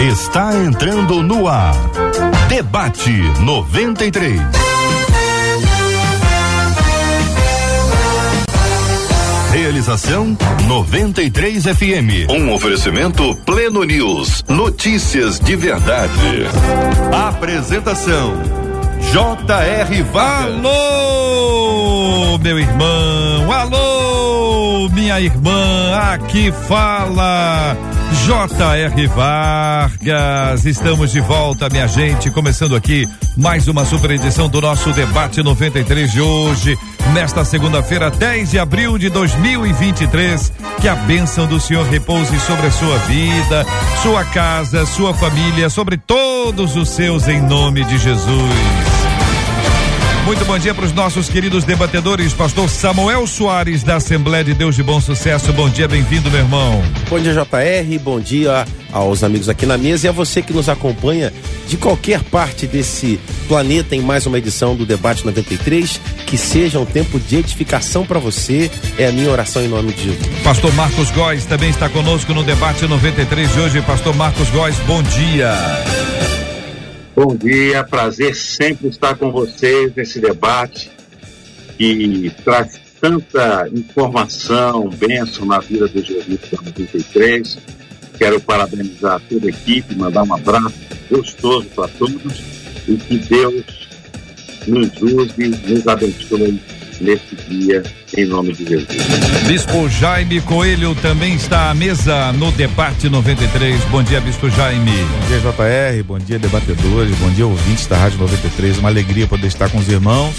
está entrando no ar. Debate 93. Realização 93 FM. Um oferecimento Pleno News. Notícias de verdade. Apresentação J.R. Alô, meu irmão. Alô, minha irmã. Aqui fala J.R. Vargas, estamos de volta, minha gente, começando aqui mais uma super edição do nosso debate 93 de hoje, nesta segunda-feira, 10 de abril de 2023. Que a bênção do Senhor repouse sobre a sua vida, sua casa, sua família, sobre todos os seus, em nome de Jesus. Muito bom dia para os nossos queridos debatedores, pastor Samuel Soares, da Assembleia de Deus de Bom Sucesso. Bom dia, bem-vindo, meu irmão. Bom dia, JR. Bom dia aos amigos aqui na mesa e a você que nos acompanha de qualquer parte desse planeta em mais uma edição do Debate 93. Que seja um tempo de edificação para você. É a minha oração em nome de Jesus. Pastor Marcos Góes também está conosco no Debate 93 de hoje. Pastor Marcos Góes, bom dia. Bom dia, prazer sempre estar com vocês nesse debate que traz tanta informação, bênção na vida do Jesus 93. Quero parabenizar toda a equipe, mandar um abraço gostoso para todos e que Deus nos use, nos abençoe nesse dia, em nome de Jesus. Bispo Jaime Coelho também está à mesa no Debate 93. Bom dia, Bispo Jaime. Bom dia, JR. Bom dia, debatedores. Bom dia, ouvintes da Rádio 93. Uma alegria poder estar com os irmãos.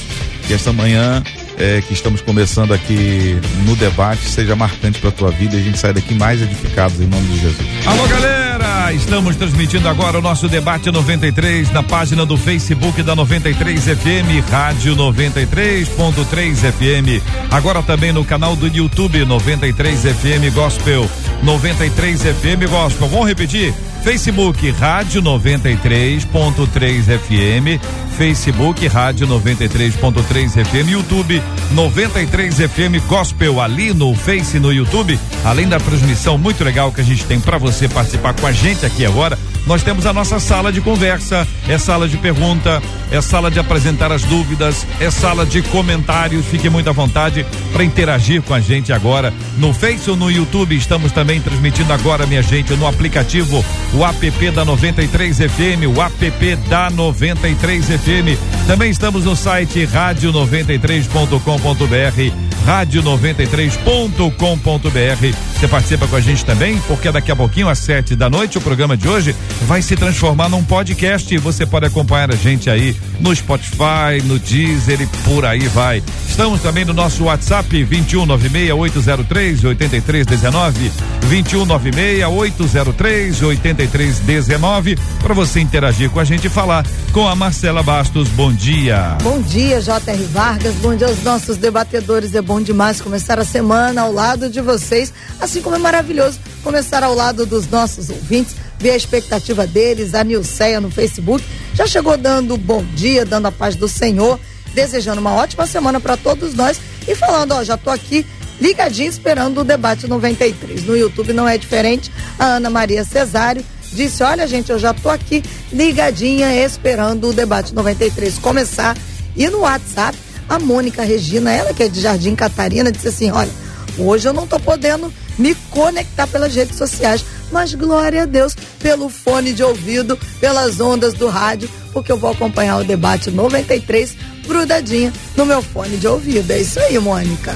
E esta manhã é, que estamos começando aqui no debate seja marcante para a tua vida e a gente sai daqui mais edificados em nome de Jesus. Alô, galera! Estamos transmitindo agora o nosso debate 93 na página do Facebook da 93 FM, Rádio 93.3 FM. Agora também no canal do YouTube 93 FM Gospel, 93 FM Gospel. Vamos repetir? Facebook Rádio 93.3 FM, Facebook Rádio 93.3 FM, YouTube 93 FM Gospel ali no Face no YouTube. Além da transmissão muito legal que a gente tem para você participar com a gente aqui agora, nós temos a nossa sala de conversa, é sala de pergunta, é sala de apresentar as dúvidas, é sala de comentários. Fique muito à vontade para interagir com a gente agora no Face ou no YouTube. Estamos também transmitindo agora, minha gente, no aplicativo o app da 93 FM, o app da 93 FM. Também estamos no site rádio93.com.br rádio93.com.br. Você participa com a gente também, porque daqui a pouquinho, às sete da noite, o programa de hoje vai se transformar num podcast. Você pode acompanhar a gente aí no Spotify, no Deezer e por aí vai. Estamos também no nosso WhatsApp 2196803 8319 2196803 8319 para você interagir com a gente e falar com a Marcela Bastos. Bom dia. Bom dia, J.R. Vargas. Bom dia aos nossos debatedores. É bom demais começar a semana ao lado de vocês, assim como é maravilhoso começar ao lado dos nossos ouvintes, ver a expectativa deles, a Nilceia no Facebook. Já chegou dando bom dia, dando a paz do Senhor, desejando uma ótima semana para todos nós e falando, ó, já tô aqui ligadinho esperando o debate 93. No YouTube não é diferente. A Ana Maria Cesário disse: Olha, gente, eu já tô aqui ligadinha esperando o debate 93 começar. E no WhatsApp, a Mônica Regina, ela que é de Jardim Catarina, disse assim: Olha, hoje eu não tô podendo me conectar pelas redes sociais, mas glória a Deus pelo fone de ouvido, pelas ondas do rádio, porque eu vou acompanhar o debate 93 grudadinha no meu fone de ouvido. É isso aí, Mônica.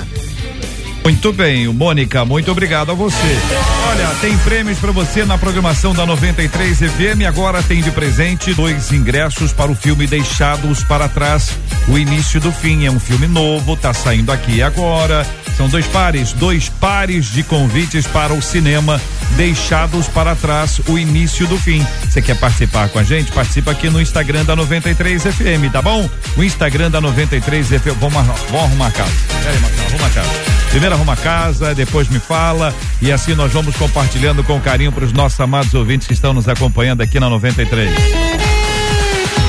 Muito bem, Mônica, muito obrigado a você. Olha, tem prêmios para você na programação da 93 FM. Agora tem de presente dois ingressos para o filme Deixados para Trás, o início do fim. É um filme novo, tá saindo aqui agora. São dois pares, dois pares de convites para o cinema Deixados para Trás, o início do fim. Você quer participar com a gente? Participa aqui no Instagram da 93 FM, tá bom? O Instagram da 93 FM. Vamos, arrumar a casa. Peraí, Marcelo, arruma a casa. Primeiro arruma a casa, depois me fala e assim nós vamos compartilhando com carinho para os nossos amados ouvintes que estão nos acompanhando aqui na 93.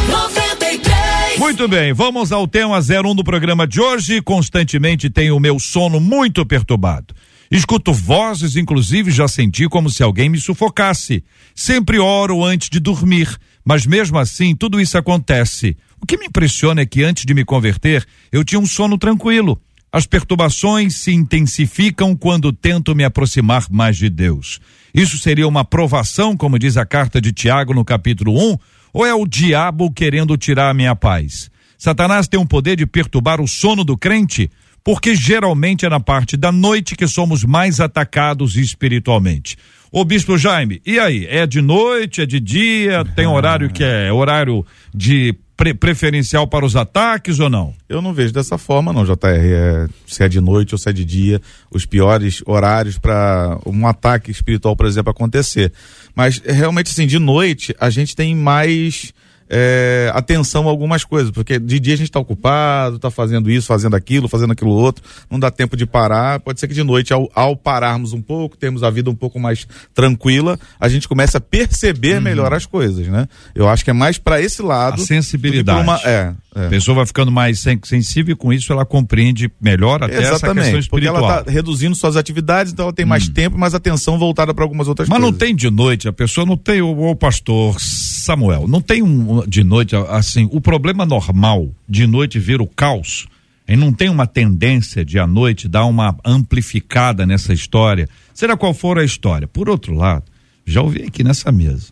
93. Muito bem, vamos ao tema 01 do programa de hoje. Constantemente tenho o meu sono muito perturbado. Escuto vozes, inclusive já senti como se alguém me sufocasse. Sempre oro antes de dormir, mas mesmo assim tudo isso acontece. O que me impressiona é que antes de me converter, eu tinha um sono tranquilo. As perturbações se intensificam quando tento me aproximar mais de Deus. Isso seria uma provação, como diz a carta de Tiago no capítulo 1, ou é o diabo querendo tirar a minha paz? Satanás tem o poder de perturbar o sono do crente, porque geralmente é na parte da noite que somos mais atacados espiritualmente. Ô Bispo Jaime, e aí? É de noite, é de dia? Tem horário que é horário de pre preferencial para os ataques ou não? Eu não vejo dessa forma, não, JR. É, se é de noite ou se é de dia, os piores horários para um ataque espiritual, por exemplo, acontecer. Mas realmente, assim, de noite a gente tem mais é, atenção a algumas coisas, porque de dia a gente está ocupado, está fazendo isso, fazendo aquilo, fazendo aquilo outro, não dá tempo de parar. Pode ser que de noite, ao, ao pararmos um pouco, temos a vida um pouco mais tranquila, a gente começa a perceber uhum. melhor as coisas, né? Eu acho que é mais para esse lado. A sensibilidade. Uma, é, é. A pessoa vai ficando mais sensível e com isso ela compreende melhor até Exatamente, essa questão espiritual. Porque ela está reduzindo suas atividades, então ela tem mais hum. tempo, mais atenção voltada para algumas outras Mas coisas. Mas não tem de noite, a pessoa não tem, o, o pastor Samuel, não tem um de noite, assim, o problema normal de noite vir o caos, e não tem uma tendência de à noite dar uma amplificada nessa história, será qual for a história. Por outro lado, já ouvi aqui nessa mesa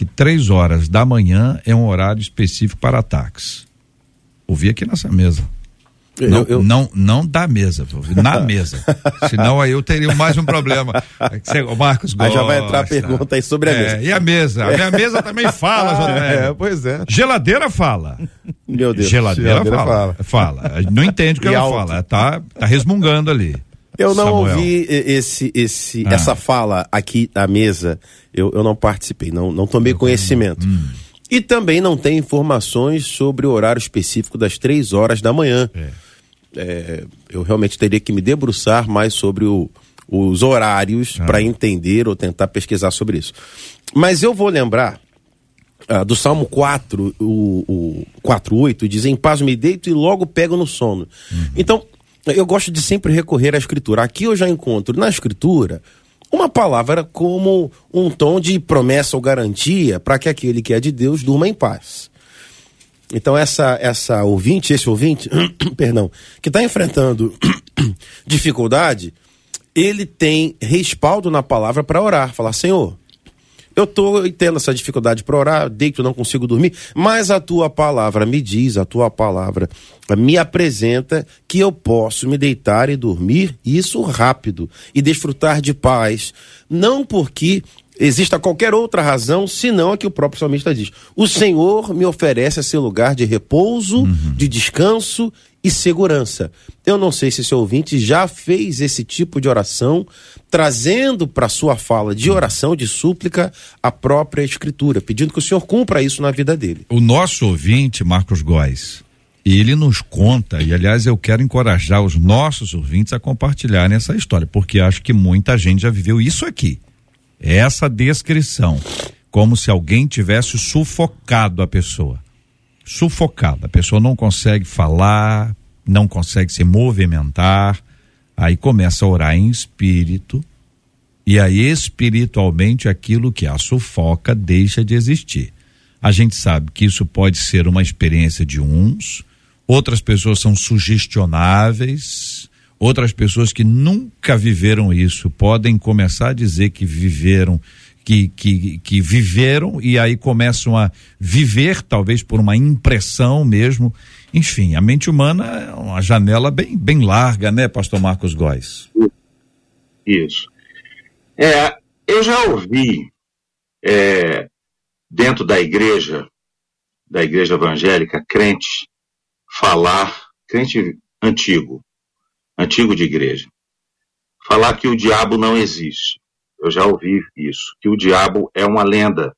que três horas da manhã é um horário específico para ataques. Ouvi aqui nessa mesa. Não, eu, eu... não, não da mesa, na mesa. Senão aí eu teria mais um problema. O Marcos gosta. Aí já vai entrar a pergunta aí sobre a é, mesa. E a mesa? A minha mesa também fala, ah, É, pois é. Geladeira fala. Meu Deus. Geladeira, Geladeira fala. fala. Fala. Não entende o que e ela alto. fala. Tá, tá resmungando ali. Eu não Samuel. ouvi esse, esse, ah. essa fala aqui na mesa. Eu, eu não participei, não, não tomei conhecimento. Hum. E também não tem informações sobre o horário específico das três horas da manhã. É. É, eu realmente teria que me debruçar mais sobre o, os horários ah. para entender ou tentar pesquisar sobre isso. Mas eu vou lembrar ah, do Salmo 4, o, o 4, diz: Em paz me deito e logo pego no sono. Uhum. Então, eu gosto de sempre recorrer à Escritura. Aqui eu já encontro na Escritura uma palavra como um tom de promessa ou garantia para que aquele que é de Deus durma em paz. Então essa essa ouvinte, esse ouvinte, perdão, que está enfrentando dificuldade, ele tem respaldo na palavra para orar, falar Senhor, eu estou tendo essa dificuldade para orar, deito, não consigo dormir, mas a tua palavra me diz, a tua palavra me apresenta que eu posso me deitar e dormir, isso rápido, e desfrutar de paz, não porque exista qualquer outra razão senão a que o próprio salmista diz. O Senhor me oferece esse lugar de repouso, uhum. de descanso e segurança. Eu não sei se seu ouvinte já fez esse tipo de oração, trazendo para sua fala de oração, de súplica, a própria Escritura, pedindo que o Senhor cumpra isso na vida dele. O nosso ouvinte, Marcos Góes, ele nos conta, e aliás eu quero encorajar os nossos ouvintes a compartilharem essa história, porque acho que muita gente já viveu isso aqui. Essa descrição, como se alguém tivesse sufocado a pessoa sufocada. A pessoa não consegue falar, não consegue se movimentar, aí começa a orar em espírito, e aí espiritualmente aquilo que a sufoca deixa de existir. A gente sabe que isso pode ser uma experiência de uns, outras pessoas são sugestionáveis, outras pessoas que nunca viveram isso podem começar a dizer que viveram que, que, que viveram e aí começam a viver, talvez por uma impressão mesmo. Enfim, a mente humana é uma janela bem, bem larga, né, pastor Marcos Góes? Isso. É, eu já ouvi é, dentro da igreja, da igreja evangélica, crente falar, crente antigo, antigo de igreja, falar que o diabo não existe. Eu já ouvi isso, que o diabo é uma lenda.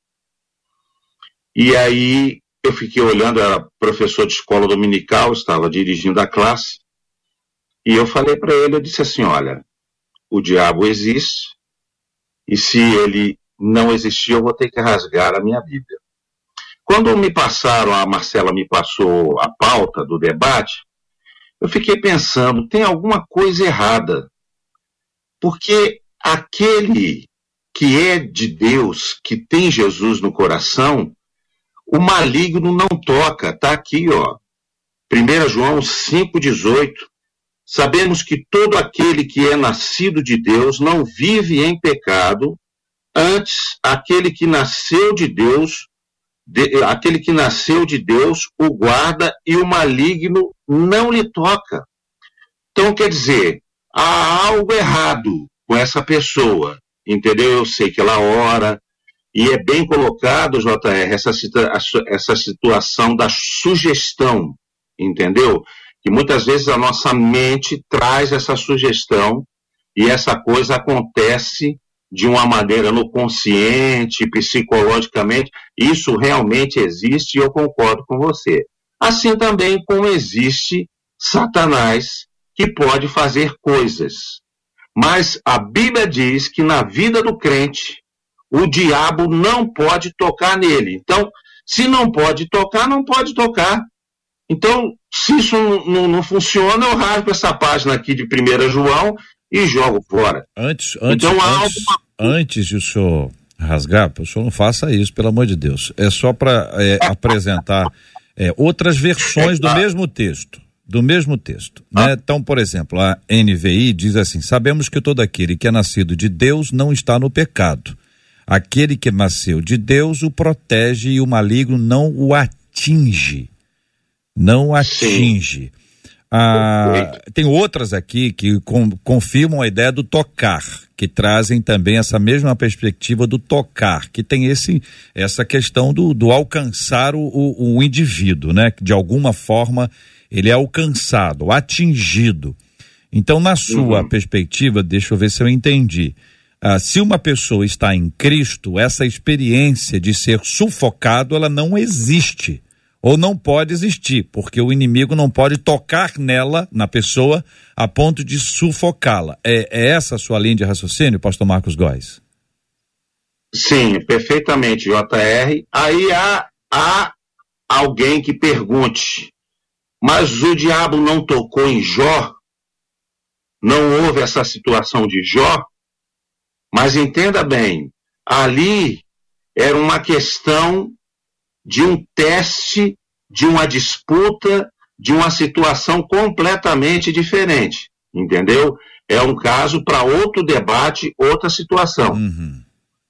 E aí eu fiquei olhando, era professor de escola dominical, estava dirigindo a classe, e eu falei para ele, eu disse assim, olha, o diabo existe, e se ele não existir, eu vou ter que rasgar a minha Bíblia. Quando me passaram, a Marcela me passou a pauta do debate, eu fiquei pensando, tem alguma coisa errada Porque aquele que é de Deus, que tem Jesus no coração, o maligno não toca. Tá aqui, ó. 1 João 5,18. Sabemos que todo aquele que é nascido de Deus não vive em pecado, antes aquele que nasceu de Deus, de, aquele que nasceu de Deus o guarda e o maligno não lhe toca. Então, quer dizer, há algo errado com essa pessoa, entendeu? Eu sei que ela ora, e é bem colocado, JR, essa, essa situação da sugestão, entendeu? Que muitas vezes a nossa mente traz essa sugestão e essa coisa acontece de uma maneira no consciente, psicologicamente. Isso realmente existe e eu concordo com você. Assim também como existe Satanás, que pode fazer coisas. Mas a Bíblia diz que na vida do crente, o diabo não pode tocar nele. Então, se não pode tocar, não pode tocar. Então, se isso não, não, não funciona, eu rasgo essa página aqui de 1 João e jogo fora. Antes, antes, então, antes, antes de o senhor rasgar, o senhor não faça isso, pelo amor de Deus. É só para é, apresentar é, outras versões do mesmo texto do mesmo texto. Né? Ah. Então, por exemplo, a NVI diz assim: Sabemos que todo aquele que é nascido de Deus não está no pecado. Aquele que nasceu de Deus o protege e o maligno não o atinge. Não o atinge. Ah, tem outras aqui que com, confirmam a ideia do tocar, que trazem também essa mesma perspectiva do tocar, que tem esse, essa questão do, do alcançar o, o, o indivíduo, né? De alguma forma ele é alcançado, atingido. Então, na sua uhum. perspectiva, deixa eu ver se eu entendi. Ah, se uma pessoa está em Cristo, essa experiência de ser sufocado, ela não existe. Ou não pode existir, porque o inimigo não pode tocar nela, na pessoa, a ponto de sufocá-la. É, é essa a sua linha de raciocínio, pastor Marcos Góes? Sim, perfeitamente, JR. Aí há, há alguém que pergunte, mas o diabo não tocou em Jó? Não houve essa situação de Jó? Mas entenda bem, ali era uma questão de um teste, de uma disputa, de uma situação completamente diferente. Entendeu? É um caso para outro debate, outra situação. Uhum.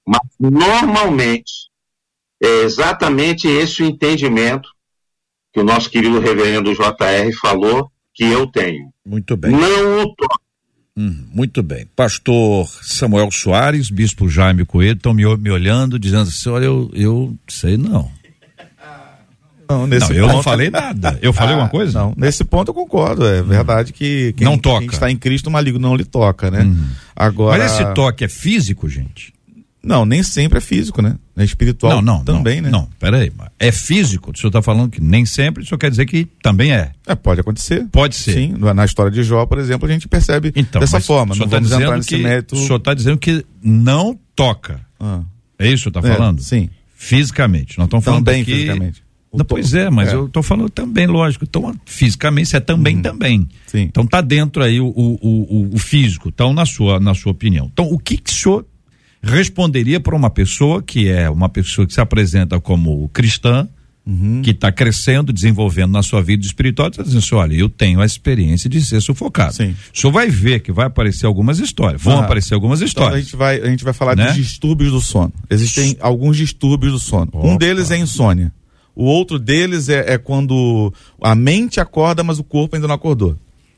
Mas normalmente é exatamente esse o entendimento que o nosso querido reverendo JR falou que eu tenho. Muito bem. Não o toque. Hum, muito bem. Pastor Samuel Soares, Bispo Jaime Coelho, estão me, me olhando, dizendo assim: olha, eu, eu sei não. Não, nesse não, eu não falei nada. Eu falei ah, alguma coisa? Não, nesse ponto eu concordo. É verdade que quem, não toca. quem está em Cristo, o maligno não lhe toca, né? Hum. Agora... Mas esse toque é físico, gente? Não, nem sempre é físico, né? É espiritual não, não, também, não, né? Não, peraí. É físico? O senhor está falando que nem sempre, isso quer dizer que também é. É, pode acontecer. Pode ser. Sim, na história de Jó, por exemplo, a gente percebe então, dessa forma. Não tá vamos entrar nesse que, mérito. O senhor está dizendo que não toca. Ah. É isso que o senhor está é, falando? Sim. Fisicamente. Não estamos falando também aqui... fisicamente. Não, pois é, mas é. eu estou falando também, lógico. Então, fisicamente, é também, uhum. também. Sim. Então, tá dentro aí o, o, o, o, físico. Então, na sua, na sua opinião. Então, o que, que o senhor responderia para uma pessoa que é uma pessoa que se apresenta como cristã, uhum. que está crescendo, desenvolvendo na sua vida espiritual, está dizendo assim, olha, eu tenho a experiência de ser sufocado. Sim. O senhor vai ver que vai aparecer algumas histórias, vão ah, aparecer algumas histórias. Então a gente vai, a gente vai falar né? de distúrbios do sono. Existem alguns distúrbios do sono. Opa. Um deles é insônia. O outro deles é, é quando a mente acorda, mas o corpo ainda não acordou.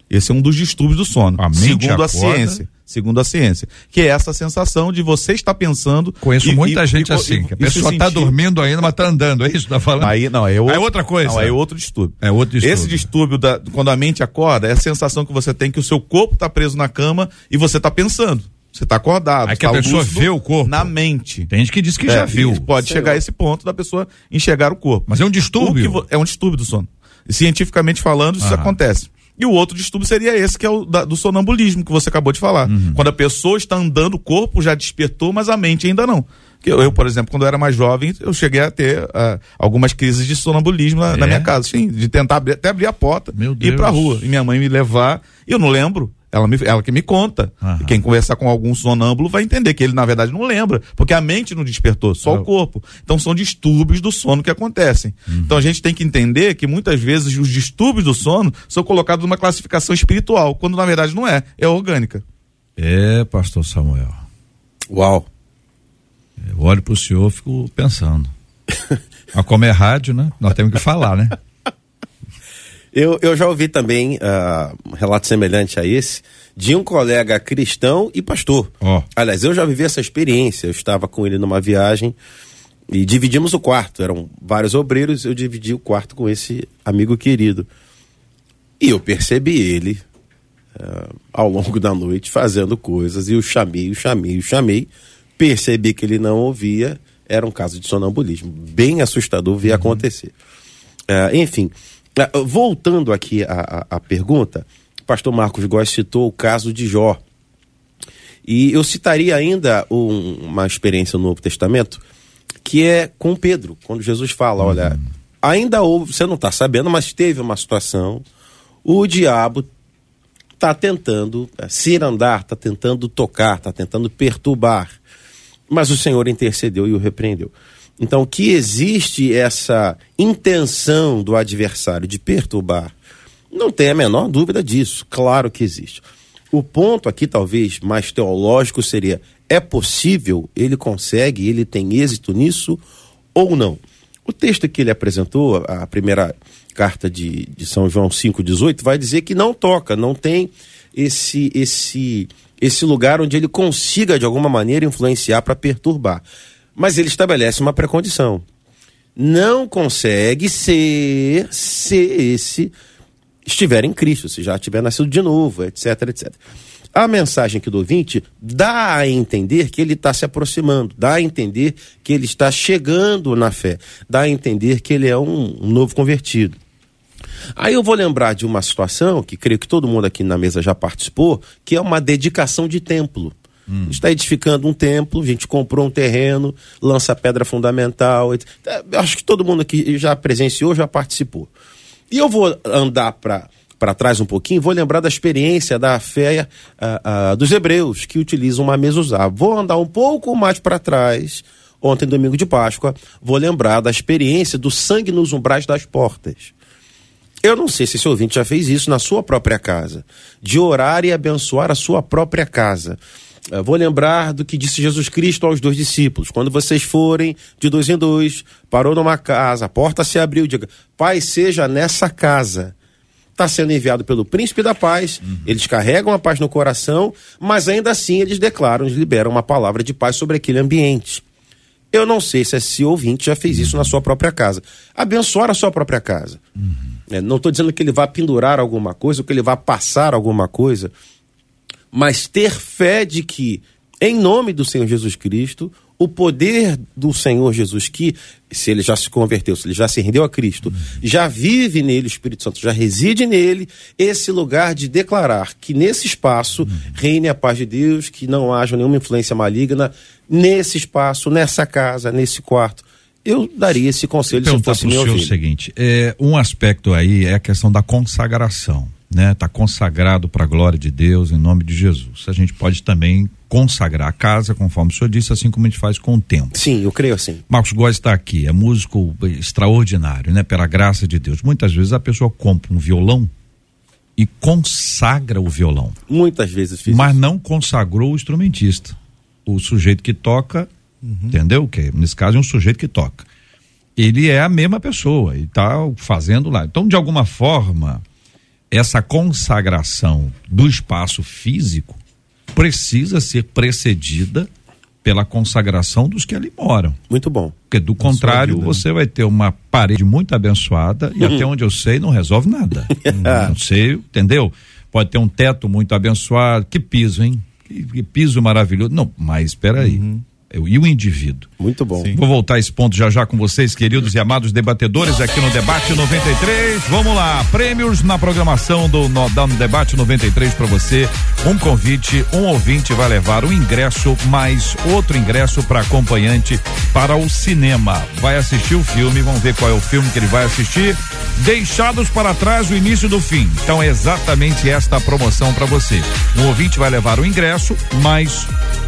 Esse é um dos distúrbios do sono, a segundo acorda. a ciência. Segundo a ciência. Que é essa sensação de você estar pensando. Conheço e, muita e, gente e, assim, que a pessoa está dormindo ainda, mas está andando, é isso que está falando? Aí não, é, outro, é outra coisa. Não, é outro distúrbio. É outro distúrbio. Esse distúrbio, da, quando a mente acorda, é a sensação que você tem que o seu corpo está preso na cama e você está pensando. Você está acordado. Aí que tá a pessoa vê o corpo. Na mente. Tem gente que diz que é, já viu. Pode Sei chegar a esse ponto da pessoa enxergar o corpo. Mas é um distúrbio. é um distúrbio do sono. Cientificamente falando, isso acontece. E o outro distúrbio seria esse, que é o da, do sonambulismo, que você acabou de falar. Uhum. Quando a pessoa está andando, o corpo já despertou, mas a mente ainda não. Eu, eu, por exemplo, quando eu era mais jovem, eu cheguei a ter uh, algumas crises de sonambulismo na, é? na, minha casa, sim, de tentar abrir, até abrir a porta e ir pra rua. E minha mãe me levar, e eu não lembro. Ela, me, ela que me conta. E quem conversar com algum sonâmbulo vai entender que ele, na verdade, não lembra. Porque a mente não despertou, só Eu- o corpo. Então são distúrbios do sono que acontecem. Uhum. Então a gente tem que entender que muitas vezes os distúrbios do sono são colocados numa classificação espiritual, quando na verdade não é, é orgânica. É, pastor Samuel. Uau. Eu olho pro senhor e fico pensando. Mas como é rádio, né? Nós temos que falar, né? Eu, eu já ouvi também ah, um relato semelhante a esse de um colega cristão e pastor. Ó. Aliás, eu já vivi essa experiência. Eu estava com ele numa viagem e dividimos o quarto. Eram vários obreiros, eu dividi o quarto com esse amigo querido. E eu percebi ele ah, ao longo da noite fazendo coisas e eu chamei, eu chamei, eu chamei. Percebi que ele não ouvia. Era um caso de sonambulismo. Bem assustador ver acontecer. Ah, enfim, voltando aqui à, à- à pergunta, o pastor Marcos Góes citou o caso de Jó. E eu citaria ainda um- uma experiência no Novo Testamento, que é com Pedro, quando Jesus fala: olha, ainda houve, você não está sabendo, mas teve uma situação, o diabo está tentando cirandar, está tentando tocar, está tentando perturbar mas o Senhor intercedeu e o repreendeu. Então, que existe essa intenção do adversário de perturbar, não tem a menor dúvida disso, claro que existe. O ponto aqui, talvez mais teológico, seria: é possível, ele consegue, ele tem êxito nisso ou não? O texto que ele apresentou, a primeira carta de, de São João 5,18, vai dizer que não toca, não tem esse, esse, esse lugar onde ele consiga, de alguma maneira, influenciar para perturbar. Mas ele estabelece uma precondição. Não consegue ser se esse estiver em Cristo, se já tiver nascido de novo, etc, etc. A mensagem aqui do ouvinte dá a entender que ele está se aproximando, dá a entender que ele está chegando na fé, dá a entender que ele é um, um novo convertido. Aí eu vou lembrar de uma situação que creio que todo mundo aqui na mesa já participou, que é uma dedicação de templo. Gente está edificando um templo, a gente comprou um terreno, lança pedra fundamental. Eu Acho que todo mundo aqui já presenciou, já participou. E eu vou andar para para trás um pouquinho, vou lembrar da experiência da fé ah, ah, dos hebreus que utilizam uma mezuzá. Vou andar um pouco mais para trás, ontem, domingo de Páscoa, vou lembrar da experiência do sangue nos umbrais das portas. Eu não sei se esse ouvinte já fez isso na sua própria casa, de orar e abençoar a sua própria casa. Vou lembrar do que disse Jesus Cristo aos dois discípulos: quando vocês forem de dois em dois, parou numa casa, a porta se abriu, diga: Pai, seja nessa casa. Está sendo enviado pelo príncipe da paz, eles carregam a paz no coração, mas ainda assim eles declaram, eles liberam uma palavra de paz sobre aquele ambiente. Eu não sei se esse ouvinte já fez isso na sua própria casa. Abençoar a sua própria casa. É, não estou dizendo que ele vai pendurar alguma coisa, ou que ele vai passar alguma coisa, mas ter fé de que, em nome do Senhor Jesus Cristo, o poder do Senhor Jesus, que, se ele já se converteu, se ele já se rendeu a Cristo, já vive nele, o Espírito Santo já reside nele, esse lugar de declarar que nesse espaço reine a paz de Deus, que não haja nenhuma influência maligna nesse espaço, nessa casa, nesse quarto. Eu daria esse conselho se eu fosse meu o seguinte: é, um aspecto aí é a questão da consagração, né? Tá consagrado para a glória de Deus em nome de Jesus. A gente pode também consagrar a casa, conforme o senhor disse, assim como a gente faz com o tempo. Sim, eu creio assim. Marcos Góes está aqui, é músico extraordinário, né? Pela graça de Deus. Muitas vezes a pessoa compra um violão e consagra o violão, Muitas vezes fiz mas isso. não consagrou o instrumentista. O sujeito que toca, Uhum. entendeu? Que nesse caso é um sujeito que toca. Ele é a mesma pessoa e está fazendo lá. Então, de alguma forma, essa consagração do espaço físico precisa ser precedida pela consagração dos que ali moram. Muito bom. Porque do contrário, vida, né? você vai ter uma parede muito abençoada e até onde eu sei não resolve nada. não sei, entendeu? Pode ter um teto muito abençoado. Que piso, hein? Que, que piso maravilhoso. Não, mas espera aí. E o indivíduo. Muito bom. Sim. Vou voltar a esse ponto já já com vocês, queridos e amados debatedores, aqui no Debate 93. Vamos lá, prêmios na programação do no, da Debate 93 para você. Um convite, um ouvinte vai levar um ingresso mais outro ingresso para acompanhante para o cinema. Vai assistir o filme, vamos ver qual é o filme que ele vai assistir. Deixados para trás o início do fim. Então é exatamente esta a promoção para você. Um ouvinte vai levar o ingresso mais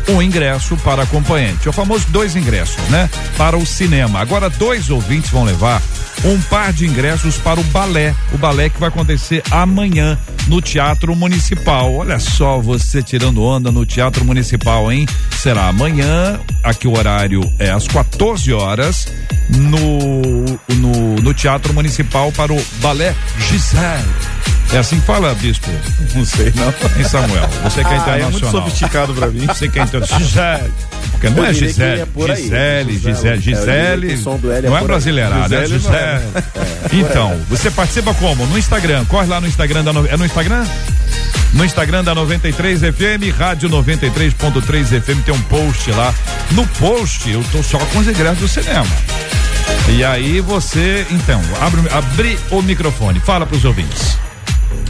um ingresso para acompanhante. O famoso dois ingressos, né? Para o cinema. Agora, dois ouvintes vão levar um par de ingressos para o balé. O balé que vai acontecer amanhã no Teatro Municipal. Olha só você tirando onda no Teatro Municipal, hein? Será amanhã, aqui o horário é às 14 horas, no, no, no Teatro Municipal para o Balé Gisele. É assim que fala, bispo? Não sei, não. Em Samuel. Você que é internacional. É muito sofisticado pra mim. Você que é internacional. Gisele. Porque não é Gisele. Gisele, Gisele, Gisele. Não é brasileirada, é Gisele. Então, você participa como? No Instagram. Corre lá no Instagram da. É no Instagram? No Instagram da 93 FM, Rádio 93.3 FM, tem um post lá. No post, eu tô só com os ingressos do cinema. E aí você, então, abre, abre o microfone, fala para os ouvintes.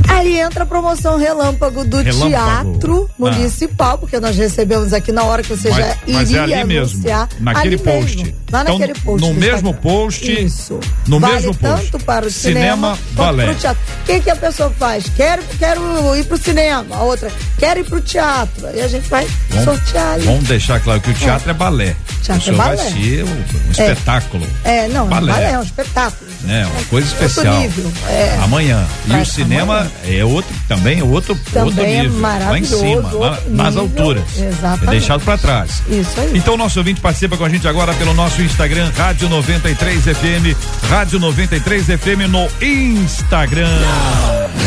Aí entra a promoção relâmpago do relâmpago. Teatro ah. Municipal, porque nós recebemos aqui na hora que você mas, já mas iria é ali anunciar. Mesmo, naquele ali post. Mesmo, lá então, naquele post. No mesmo post. Isso. No vale mesmo post. tanto para o cinema, cinema balé. para o teatro. O que, que a pessoa faz? Quero, quero ir para o cinema. A outra, quero ir para o teatro. Aí a gente vai vamos, sortear ali. Vamos deixar claro que o teatro é, é balé. Teatro o é balé. vai ser um, um espetáculo. É, não, balé. balé é um espetáculo. É, uma coisa especial. Nível, é. Amanhã. E o cinema amanhã. é outro também é outro, também outro é nível. lá em cima, lá, nas alturas. Exatamente. É deixado para trás. Isso aí. Então, nosso ouvinte participa com a gente agora pelo nosso Instagram, Rádio 93 FM. Rádio 93 FM no Instagram.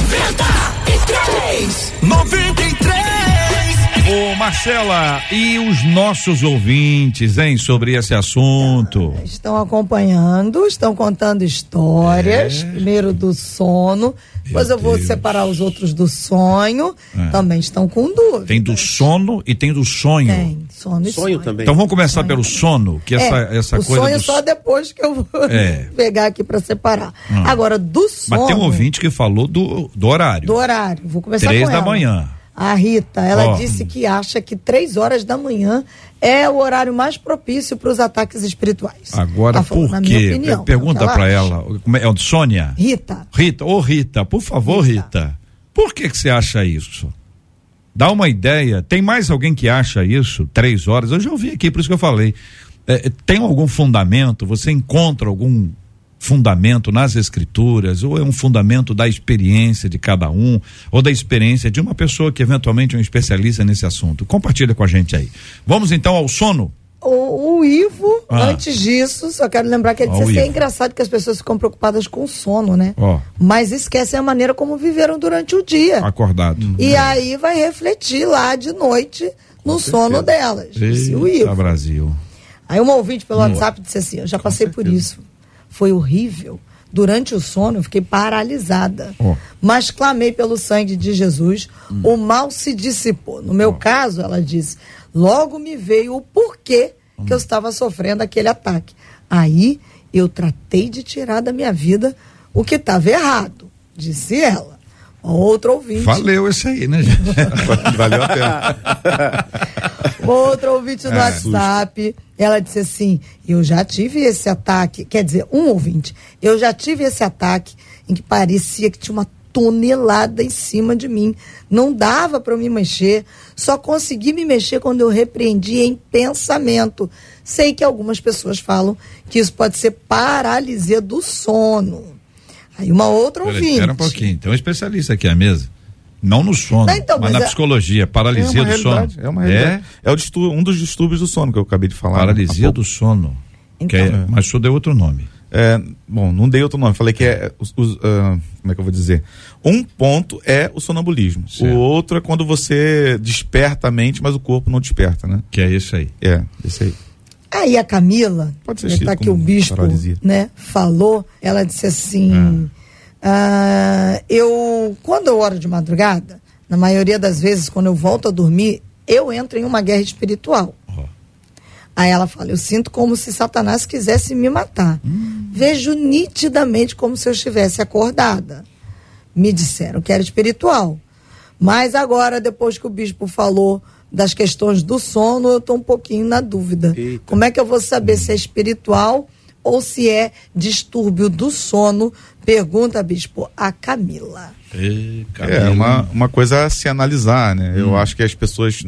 93! 93! Ô Marcela, e os nossos ouvintes, hein, sobre esse assunto? Estão acompanhando, estão contando histórias, é. primeiro do sono, depois eu vou Deus. separar os outros do sonho, é. também estão com dúvida. Tem do sono e tem do sonho. Tem, sono e sonho. sonho. também. Então vamos começar sonho. pelo sono, que essa, é, essa o coisa. O sonho do... só depois que eu vou é. pegar aqui para separar. Hum. Agora, do sono. Mas tem um ouvinte que falou do, do horário. Do horário, vou começar Três com da manhã. A Rita, ela oh. disse que acha que três horas da manhã é o horário mais propício para os ataques espirituais. Agora, por quê? Opinião, Pergunta para ela. É, Sônia? Rita. Rita, ô Rita, por favor, Rita. Rita. Por que, que você acha isso? Dá uma ideia. Tem mais alguém que acha isso? Três horas? Eu já ouvi aqui, por isso que eu falei. É, tem algum fundamento? Você encontra algum fundamento nas escrituras, ou é um fundamento da experiência de cada um, ou da experiência de uma pessoa que eventualmente é um especialista nesse assunto. Compartilha com a gente aí. Vamos então ao sono? O, o Ivo, ah. antes disso, só quero lembrar que ele disse assim, é engraçado que as pessoas ficam preocupadas com o sono, né? Oh. Mas esquecem a maneira como viveram durante o dia. Acordado. E aí vai refletir lá de noite no sono delas. Disse o Ivo. Brasil. Aí uma ouvinte pelo WhatsApp disse assim: Eu já passei por isso foi horrível. Durante o sono, eu fiquei paralisada. Oh. Mas clamei pelo sangue de Jesus, hum. o mal se dissipou. No meu oh. caso, ela disse, logo me veio o porquê hum. que eu estava sofrendo aquele ataque. Aí eu tratei de tirar da minha vida o que estava errado, disse ela. Outro ouvinte. Valeu esse aí, né, gente? Valeu a pena. Outro ouvinte no é, WhatsApp, susto. ela disse assim: Eu já tive esse ataque. Quer dizer, um ouvinte, eu já tive esse ataque em que parecia que tinha uma tonelada em cima de mim. Não dava para me mexer, só consegui me mexer quando eu repreendi em pensamento. Sei que algumas pessoas falam que isso pode ser paralisia do sono. Aí uma outra ouvinte. Espera um pouquinho, tem um especialista aqui à mesa. Não no sono, não, então, mas, mas, na é... psicologia, paralisia é do sono. É uma realidade. É, é distúrbio, um dos distúrbios do sono que eu acabei de falar. Paralisia do sono. Então, é, mas só deu outro nome. É, bom, não dei outro nome, falei que é. Os, os, uh, como é que eu vou dizer? Um ponto é o sonambulismo. Certo. O outro é quando você desperta a mente, mas o corpo não desperta, né? Que é isso aí. É, isso aí. Aí a Camila, Pode ser que tá aqui o bispo, paralisia. né, falou, ela disse assim: ah. eu, quando eu oro de madrugada, na maioria das vezes, quando eu volto a dormir, eu entro em uma guerra espiritual. Oh. Aí ela fala: Eu sinto como se Satanás quisesse me matar. Hum. Vejo nitidamente como se eu estivesse acordada. Me disseram que era espiritual. Mas agora, depois que o bispo falou das questões do sono, eu estou um pouquinho na dúvida. Eita. Como é que eu vou saber se é espiritual ou se é distúrbio do sono? Pergunta, bispo, a Camila. Camila. É uma, uma coisa a se analisar, né? Hum. Eu acho que as pessoas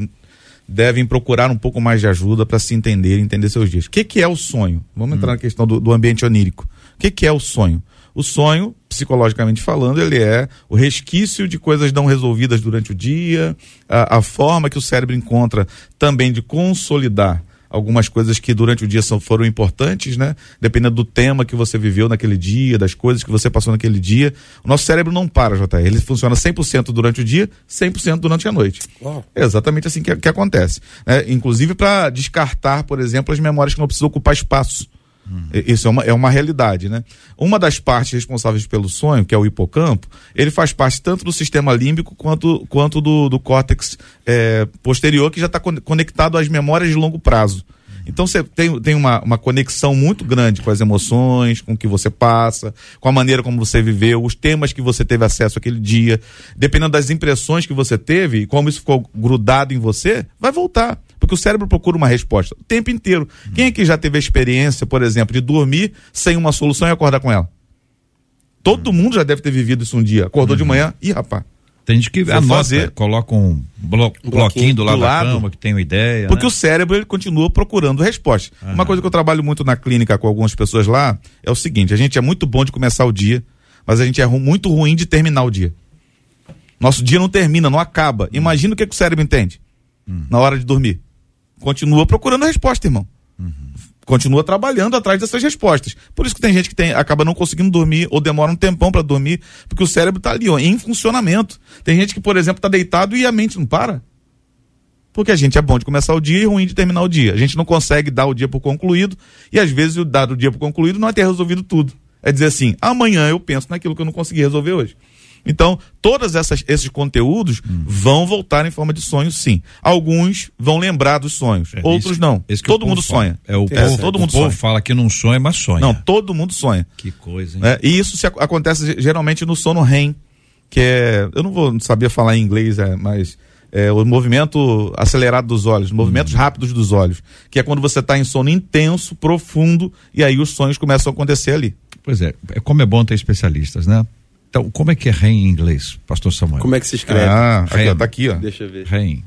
devem procurar um pouco mais de ajuda para se entender, entender seus dias. O que, que é o sonho? Vamos hum. entrar na questão do, do ambiente onírico. O que, que é o sonho? O sonho, psicologicamente falando, ele é o resquício de coisas não resolvidas durante o dia, a, a forma que o cérebro encontra também de consolidar algumas coisas que durante o dia são, foram importantes, né? Dependendo do tema que você viveu naquele dia, das coisas que você passou naquele dia. O nosso cérebro não para, JR. Ele funciona 100% durante o dia, 100% durante a noite. É exatamente assim que, que acontece. Né? Inclusive para descartar, por exemplo, as memórias que não precisam ocupar espaço. Hum. Isso é uma, é uma realidade, né? Uma das partes responsáveis pelo sonho, que é o hipocampo, ele faz parte tanto do sistema límbico quanto, quanto do, do córtex é, posterior, que já está conectado às memórias de longo prazo. Então você tem, tem uma, uma conexão muito grande com as emoções, com o que você passa, com a maneira como você viveu, os temas que você teve acesso aquele dia. Dependendo das impressões que você teve e como isso ficou grudado em você, vai voltar. Porque o cérebro procura uma resposta o tempo inteiro. Quem é que já teve a experiência, por exemplo, de dormir sem uma solução e acordar com ela? Todo uhum. mundo já deve ter vivido isso um dia. Acordou uhum. de manhã, e rapaz. Tem gente que anota, fazer... coloca um, blo bloquinho do lado, do lado da cama, que tem uma ideia. Porque né? o cérebro ele continua procurando resposta. Uhum. Uma coisa que eu trabalho muito na clínica com algumas pessoas lá é o seguinte: a gente é muito bom de começar o dia, mas a gente é ru muito ruim de terminar o dia. Nosso dia não termina, não acaba. Imagina o que, que o cérebro entende uhum. na hora de dormir continua procurando a resposta, irmão. Uhum. Continua trabalhando atrás dessas respostas. Por isso que tem gente que tem, acaba não conseguindo dormir ou demora um tempão para dormir, porque o cérebro está ali, ó, em funcionamento. Tem gente que, por exemplo, está deitado e a mente não para. Porque a gente é bom de começar o dia e ruim de terminar o dia. A gente não consegue dar o dia por concluído e às vezes o dar o dia por concluído não é ter resolvido tudo. É dizer assim, amanhã eu penso naquilo que eu não consegui resolver hoje. Então, todos esses conteúdos hum. vão voltar em forma de sonhos, sim. Alguns vão lembrar dos sonhos, é, outros não. todo mundo sonha. É o, é, povo, todo mundo o povo sonha. fala que não sonha, mas sonha. Não, todo mundo sonha. Que coisa, hein? É, e isso se, acontece geralmente no sono REM, que é, eu não vou saber falar em inglês, é, mas é, o movimento acelerado dos olhos, movimentos hum. rápidos dos olhos, que é quando você está em sono intenso, profundo, e aí os sonhos começam a acontecer ali. Pois é, é como é bom ter especialistas, né? Então, como é que é REM em inglês, pastor Samuel? Como é que se escreve? Ah, aqui, ó, tá aqui, ó. Deixa eu ver. REM.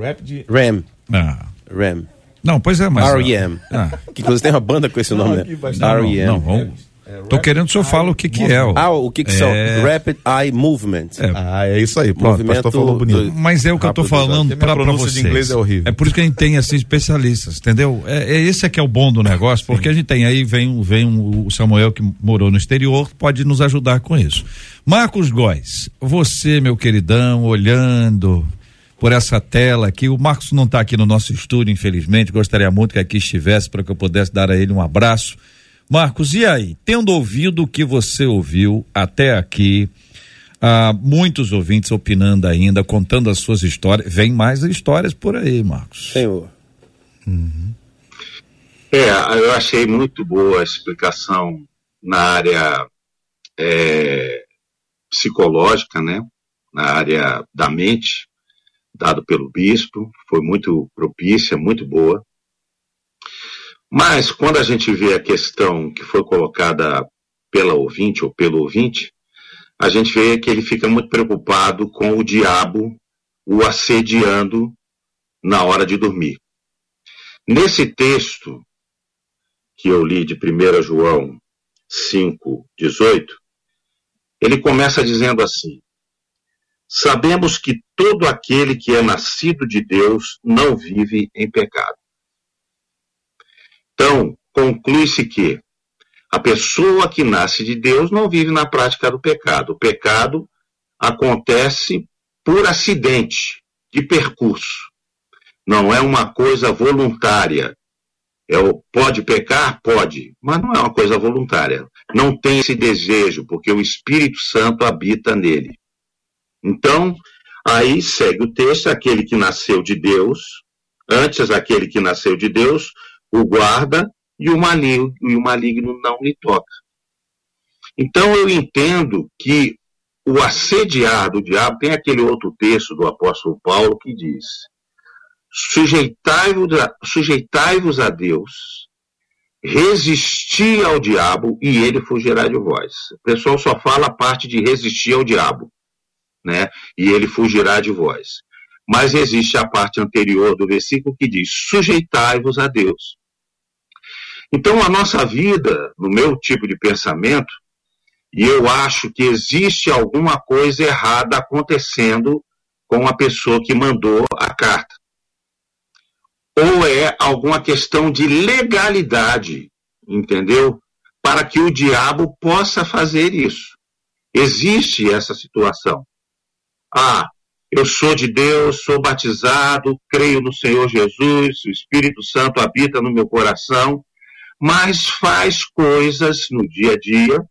Rapid RAM. Ah. RAM. Não, pois é, mas. R.E.M. Ah. Que inclusive tem uma banda com esse nome, né? R.E.M. Não, não, vamos. É, Tô querendo que o senhor fale o que que é. O... Ah, o que que é... são? Rapid Eye Movement. É. Ah, é isso aí. Pronto, Movimento pastor falou bonito. Mas é o que eu tô falando para vocês. de inglês é horrível. É por isso que a gente tem assim especialistas, entendeu? É, é esse é que é o bom do negócio, porque Sim. a gente tem aí vem vem o Samuel que morou no exterior, pode nos ajudar com isso. Marcos Góes, você, meu queridão, olhando por essa tela aqui. O Marcos não está aqui no nosso estúdio, infelizmente. Gostaria muito que aqui estivesse para que eu pudesse dar a ele um abraço Marcos, e aí? Tendo ouvido o que você ouviu até aqui, há muitos ouvintes opinando ainda, contando as suas histórias. Vem mais histórias por aí, Marcos. Senhor. Uhum. É, eu achei muito boa a explicação na área é, psicológica, né? Na área da mente, dado pelo bispo, foi muito propícia, muito boa. Mas quando a gente vê a questão que foi colocada pela ouvinte ou pelo ouvinte, a gente vê que ele fica muito preocupado com o diabo o assediando na hora de dormir. Nesse texto que eu li de 1 João 5, 18, ele começa dizendo assim: Sabemos que todo aquele que é nascido de Deus não vive em pecado. Então, conclui-se que a pessoa que nasce de Deus não vive na prática do pecado. O pecado acontece por acidente de percurso. Não é uma coisa voluntária. É pode pecar? Pode, mas não é uma coisa voluntária. Não tem esse desejo, porque o Espírito Santo habita nele. Então, aí segue o texto: aquele que nasceu de Deus, antes aquele que nasceu de Deus, o guarda e o maligno, e o maligno não lhe toca. Então eu entendo que o assediar do diabo tem aquele outro texto do apóstolo Paulo que diz: sujeitai-vos a, sujeitai a Deus, resisti ao diabo e ele fugirá de vós. O pessoal só fala a parte de resistir ao diabo, né? E ele fugirá de vós. Mas existe a parte anterior do versículo que diz: sujeitai-vos a Deus. Então a nossa vida, no meu tipo de pensamento, e eu acho que existe alguma coisa errada acontecendo com a pessoa que mandou a carta ou é alguma questão de legalidade, entendeu? Para que o diabo possa fazer isso. Existe essa situação. Ah, eu sou de Deus, sou batizado, creio no Senhor Jesus, o Espírito Santo habita no meu coração, mas faz coisas no dia a dia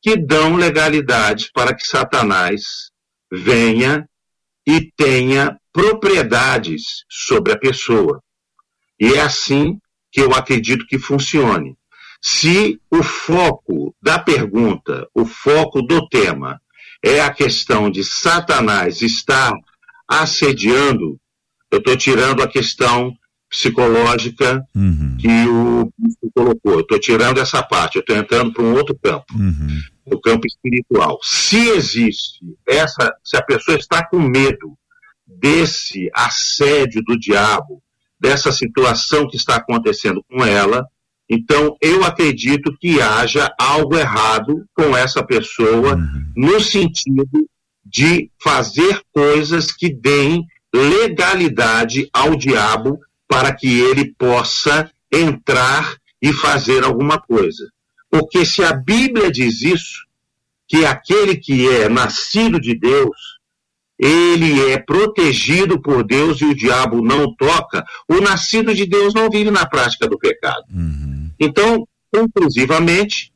que dão legalidade para que Satanás venha e tenha propriedades sobre a pessoa. E é assim que eu acredito que funcione. Se o foco da pergunta, o foco do tema, é a questão de Satanás estar assediando, eu estou tirando a questão psicológica uhum. que o bispo colocou. Estou tirando essa parte, estou entrando para um outro campo, uhum. o campo espiritual. Se existe essa, se a pessoa está com medo desse assédio do diabo, dessa situação que está acontecendo com ela, então eu acredito que haja algo errado com essa pessoa uhum. no sentido de fazer coisas que deem legalidade ao diabo para que ele possa entrar e fazer alguma coisa. Porque se a Bíblia diz isso, que aquele que é nascido de Deus ele é protegido por Deus e o diabo não toca, o nascido de Deus não vive na prática do pecado. Uhum. Então, conclusivamente,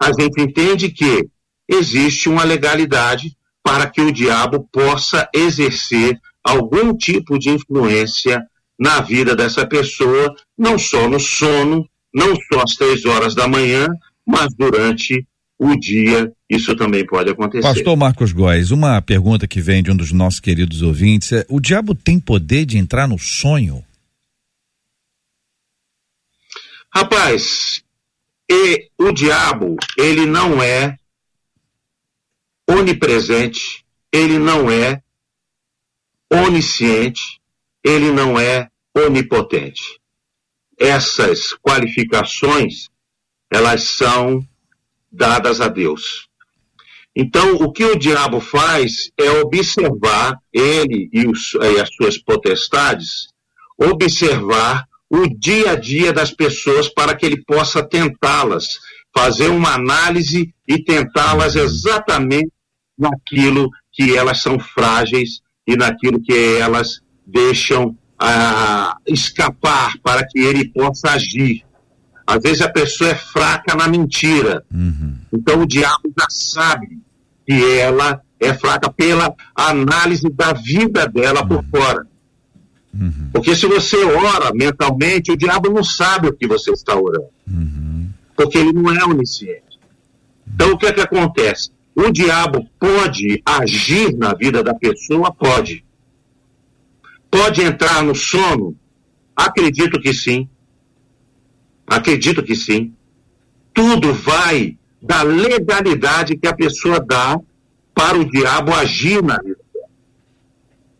a gente entende que existe uma legalidade para que o diabo possa exercer algum tipo de influência na vida dessa pessoa, não só no sono, não só às três horas da manhã, mas durante o dia isso também pode acontecer. Pastor Marcos Góes, uma pergunta que vem de um dos nossos queridos ouvintes é: o diabo tem poder de entrar no sonho? Rapaz, e o diabo, ele não é onipresente, ele não é onisciente, ele não é onipotente. Essas qualificações, elas são dadas a Deus. Então, o que o diabo faz é observar, ele e, os, e as suas potestades, observar o dia a dia das pessoas para que ele possa tentá-las, fazer uma análise e tentá-las exatamente naquilo que elas são frágeis e naquilo que elas deixam ah, escapar para que ele possa agir. Às vezes a pessoa é fraca na mentira. Uhum. Então o diabo já sabe que ela é fraca pela análise da vida dela uhum. por fora. Uhum. Porque se você ora mentalmente, o diabo não sabe o que você está orando. Uhum. Porque ele não é onisciente. Então o que é que acontece? O diabo pode agir na vida da pessoa? Pode. Pode entrar no sono? Acredito que sim. Acredito que sim. Tudo vai da legalidade que a pessoa dá para o diabo agir na vida.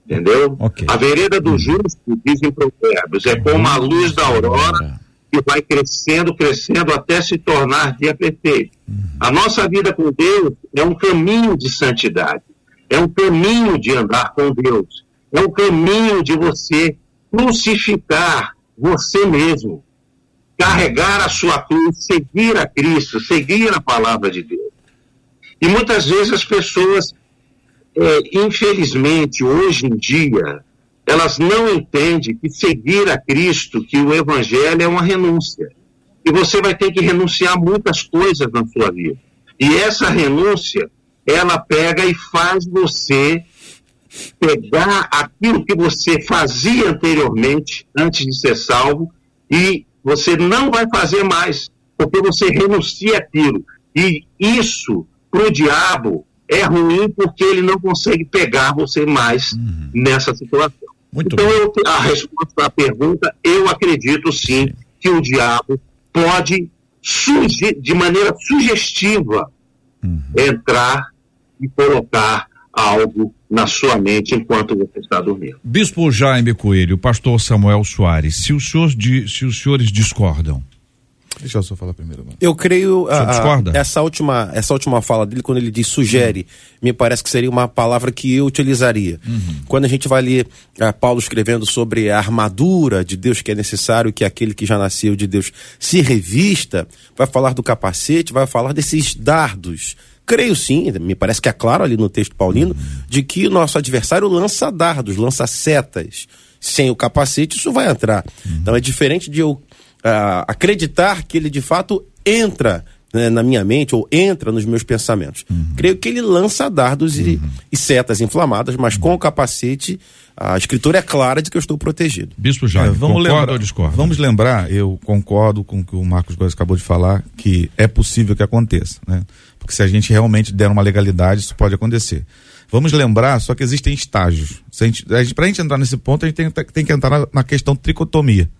Entendeu? Okay. A vereda do uhum. justo, dizem provérbios, é como a luz da aurora que vai crescendo, crescendo até se tornar dia perfeito. A nossa vida com Deus é um caminho de santidade, é um caminho de andar com Deus, um caminho de você crucificar você mesmo carregar a sua cruz, seguir a Cristo, seguir a palavra de Deus. E muitas vezes as pessoas, é, infelizmente, hoje em dia, elas não entendem que seguir a Cristo, que o Evangelho é uma renúncia. E você vai ter que renunciar muitas coisas na sua vida. E essa renúncia, ela pega e faz você pegar aquilo que você fazia anteriormente, antes de ser salvo, e você não vai fazer mais, porque você renuncia aquilo. E isso, para o diabo, é ruim porque ele não consegue pegar você mais uhum. nessa situação. Muito então, eu, a resposta à pergunta, eu acredito sim, que o diabo pode, de maneira sugestiva, uhum. entrar e colocar algo na sua mente enquanto você está dormindo. Bispo Jaime Coelho, pastor Samuel Soares, se os senhores, se os senhores discordam, Deixa eu só falar primeiro. Mano. Eu creio a, a, essa última essa última fala dele quando ele diz sugere, uhum. me parece que seria uma palavra que eu utilizaria. Uhum. Quando a gente vai ler uh, Paulo escrevendo sobre a armadura de Deus que é necessário que aquele que já nasceu de Deus se revista, vai falar do capacete, vai falar desses dardos. Creio sim, me parece que é claro ali no texto paulino, uhum. de que o nosso adversário lança dardos, lança setas. Sem o capacete, isso vai entrar. Uhum. Então é diferente de eu uh, acreditar que ele de fato entra né, na minha mente ou entra nos meus pensamentos. Uhum. Creio que ele lança dardos uhum. e, e, setas inflamadas, mas uhum. com o capacete a escritura é clara de que eu estou protegido. Bispo Jaime, é, vamos lembrar, ou discorda? Vamos lembrar, eu concordo com o que o Marcos Góes acabou de falar, que é possível que aconteça, né? Porque se a gente realmente der uma legalidade, isso pode acontecer. Vamos lembrar, só que existem estágios. Para a gente entrar nesse ponto, a gente tem, tem que entrar na, na questão tricotomia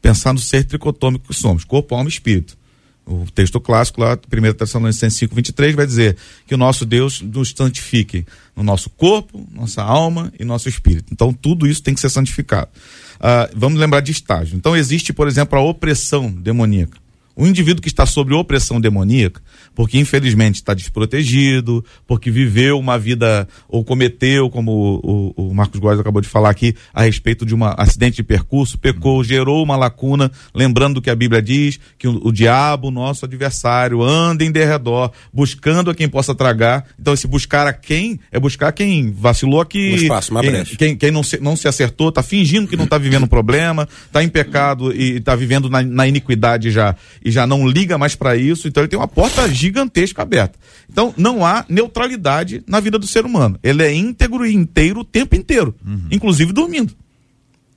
pensar no ser tricotômico que somos, corpo, alma e espírito. O texto clássico lá, 1 Tessalonicenses 5, 23, vai dizer que o nosso Deus nos santifique no nosso corpo, nossa alma e nosso espírito. Então, tudo isso tem que ser santificado. Uh, vamos lembrar de estágio. Então, existe, por exemplo, a opressão demoníaca. O indivíduo que está sob opressão demoníaca, porque infelizmente está desprotegido, porque viveu uma vida ou cometeu, como o, o, o Marcos Góes acabou de falar aqui, a respeito de um acidente de percurso, pecou, gerou uma lacuna, lembrando do que a Bíblia diz, que o, o diabo, nosso adversário, anda em derredor, buscando a quem possa tragar. Então, esse buscar a quem é buscar quem vacilou aqui. Um espaço, uma quem, quem, quem, não, se, não se acertou, está fingindo que não está vivendo um problema, está em pecado e está vivendo na, na iniquidade já e já não liga mais para isso, então ele tem uma porta gigantesca aberta. Então não há neutralidade na vida do ser humano. Ele é íntegro e inteiro o tempo inteiro, uhum. inclusive dormindo.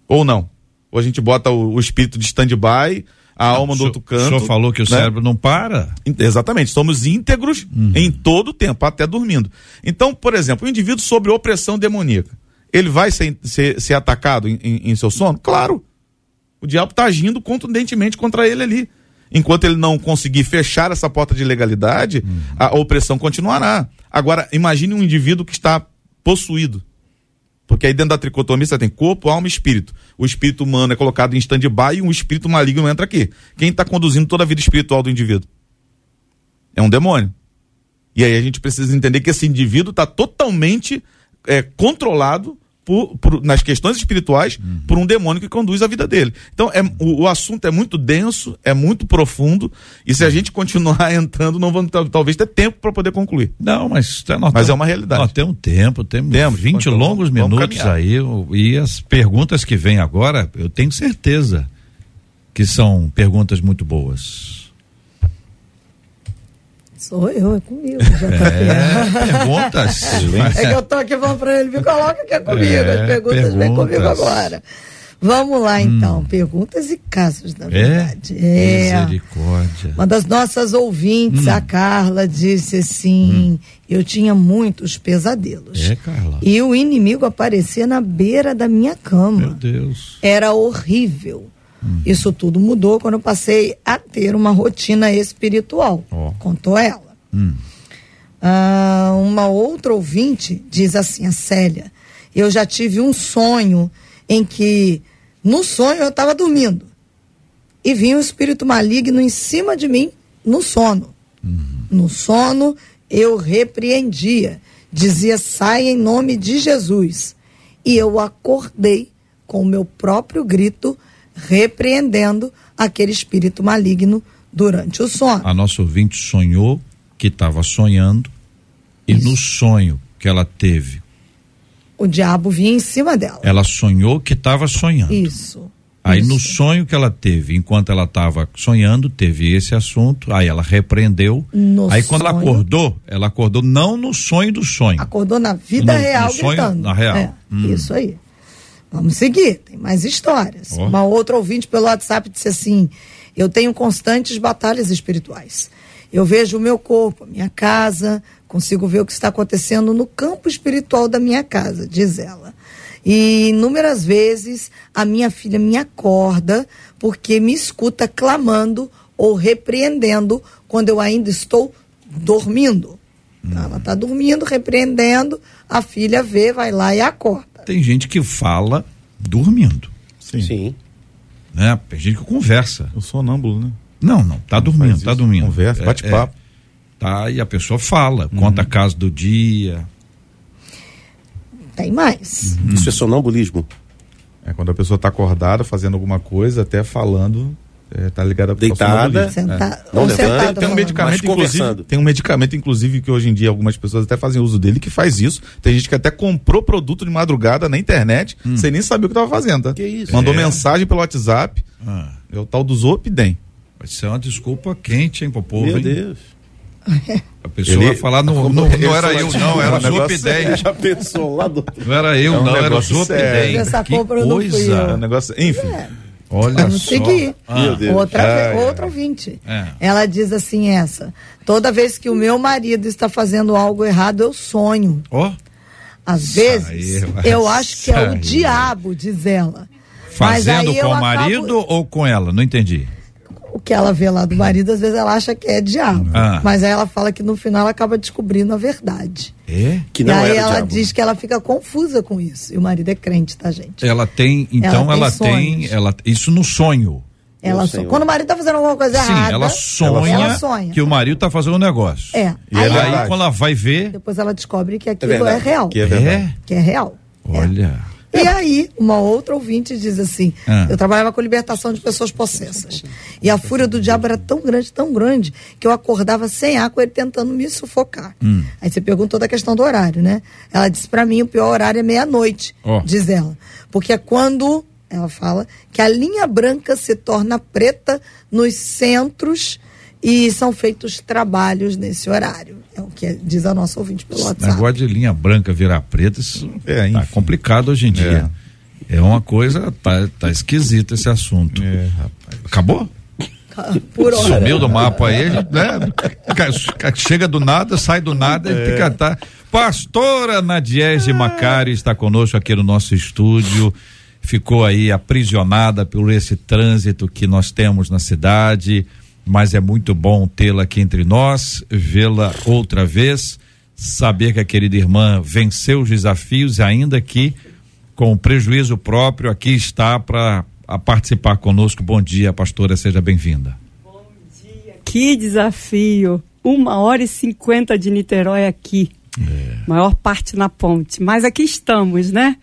Ou não? Ou a gente bota o, o espírito de stand-by, a não, alma do outro canto. O senhor falou que o né? cérebro não para? Exatamente, somos íntegros uhum. em todo o tempo, até dormindo. Então, por exemplo, o indivíduo sobre opressão demoníaca, ele vai ser, ser, ser atacado em, em, em seu sono? Claro. O diabo está agindo contundentemente contra ele ali enquanto ele não conseguir fechar essa porta de legalidade, uhum. a opressão continuará. Agora, imagine um indivíduo que está possuído. Porque aí dentro da tricotomia você tem corpo, alma e espírito. O espírito humano é colocado em stand-by e um espírito maligno entra aqui. Quem está conduzindo toda a vida espiritual do indivíduo? É um demônio. E aí a gente precisa entender que esse indivíduo está totalmente é, controlado por, por, nas questões espirituais uhum. por um demônio que conduz a vida dele. Então, é, o, o, assunto é muito denso, é muito profundo, e se a gente continuar entrando, não vamos talvez ter tempo para poder concluir. Não, mas, nós mas é uma realidade. Nós temos tempo, temos, temos 20 então, longos minutos aí, e as perguntas que vêm agora, eu tenho certeza que são perguntas muito boas. Sou eu, é comigo, já tá é, perguntas. é que eu tô aqui falando pra ele, me coloca que é comigo, é, as perguntas, perguntas vem comigo agora. Vamos lá então, hum. perguntas e casos, na é? verdade. É. é. Misericórdia. Uma das nossas ouvintes, hum. a Carla, disse assim: hum. eu tinha muitos pesadelos. É, Carla. E o inimigo aparecia na beira da minha cama. Meu Deus. Era horrível. Uhum. Isso tudo mudou quando eu passei a ter uma rotina espiritual, oh. contou ela. Uhum. Ah, uma outra ouvinte diz assim, a Célia, eu já tive um sonho em que, no sonho eu estava dormindo e vinha um espírito maligno em cima de mim no sono. Uhum. No sono eu repreendia, dizia sai em nome de Jesus. E eu acordei com o meu próprio grito, repreendendo aquele espírito maligno durante o sono. A nossa ouvinte sonhou que estava sonhando e Isso. no sonho que ela teve. O diabo vinha em cima dela. Ela sonhou que estava sonhando. Isso. Aí Isso. no sonho que ela teve, enquanto ela estava sonhando, teve esse assunto, aí ela repreendeu. No aí quando ela acordou, ela acordou não no sonho do sonho. Acordou na vida no, real no sonho, gritando. Na real. É, hum. Isso aí. Vamos seguir, tem mais histórias. Ó. Uma outra ouvinte pelo WhatsApp disse assim: Eu tenho constantes batalhas espirituais. Eu vejo o meu corpo, a minha casa, consigo ver o que está acontecendo no campo espiritual da minha casa, diz ela. E inúmeras vezes a minha filha me acorda porque me escuta clamando ou repreendendo quando eu ainda estou dormindo. Então, Ela está dormindo, repreendendo, a filha vê, vai lá e acorda. Tem gente que fala dormindo, Sim. Sim. né? Tem gente que conversa. Eu sou sonâmbulo, né? Não, não, tá Não dormindo, tá dormindo. Conversa, É, bate é, papo. tá, e a pessoa fala, conta a casa do dia. Tem mais. Isso é sonambulismo. É quando a pessoa tá acordada, fazendo alguma coisa, até falando, é, tá ligada Deitada. É. Não levanta. Tem um medicamento, inclusive, tem um medicamento, inclusive, que hoje em dia algumas pessoas até fazem uso dele, que faz isso. Tem gente que até comprou produto de madrugada na internet, sem nem saber o que tava fazendo, tá? Que isso? Mandou É. mensagem pelo WhatsApp, Ah, é o tal do Zopidem. vai ser uma desculpa quente, hein, pro povo, Meu hein? Deus. A pessoa Ele- vai falar, não, não, Ele não era eu, não, era um Zop 10. Já pensou lá do. Não era eu, É um não, era o Zop sério. 10. Essa Que coisa. É um negócio, enfim. Olha Vamos só. seguir. Ah. Outra, ve- ai. outra ouvinte. É. Ela diz assim: essa. Toda vez que o meu marido está fazendo algo errado, eu sonho. Ó, Às vezes, eu acho que é o diabo, diz ela. Fazendo com o acabo- marido ou com ela? Não entendi. O que ela vê lá do marido, às vezes ela acha que é diabo. Ah. Mas aí ela fala que no final ela acaba descobrindo a verdade. É? Que não e aí era ela diabo. diz que ela fica confusa com isso. E o marido é crente, tá, gente? Ela tem, então Ela ela tem ela isso no sonho. Ela Meu so- Senhor. Quando o marido tá fazendo alguma coisa Sim, errada. ela sonha, ela sonha. que o marido tá fazendo um negócio. É. E é Aí. Aí quando ela vai ver, depois ela descobre que aquilo é, verdade. real. Que é verdade. Que é real. olha. E aí, uma outra ouvinte diz assim: Ah. eu trabalhava com libertação de pessoas possessas. E a fúria do diabo era tão grande, tão grande, que eu acordava sem ar com ele tentando me sufocar. Hum. Aí você perguntou da questão do horário, né? Ela disse pra mim: o pior horário é meia-noite, Ó. diz ela. Porque é quando, ela fala, que a linha branca se torna preta nos centros e são feitos trabalhos nesse horário. É o que diz a nossa ouvinte pelo WhatsApp. Negócio de linha branca virar preta, isso É, tá complicado hoje em dia. É, uma coisa, tá, tá esquisito esse assunto. É, rapaz. Acabou? Por hora. Sumiu do mapa aí, né? Chega do nada, sai do nada e fica tá. Pastora Nadiege Macari está conosco aqui no nosso estúdio. Ficou aí aprisionada por esse trânsito que nós temos na cidade, mas é muito bom tê-la aqui entre nós, vê-la outra vez, saber que a querida irmã venceu os desafios, ainda que com prejuízo próprio, aqui está para participar conosco. Bom dia, pastora, seja bem-vinda. Que desafio! Uma hora e cinquenta de Niterói aqui. Maior parte na ponte. Mas aqui estamos, né?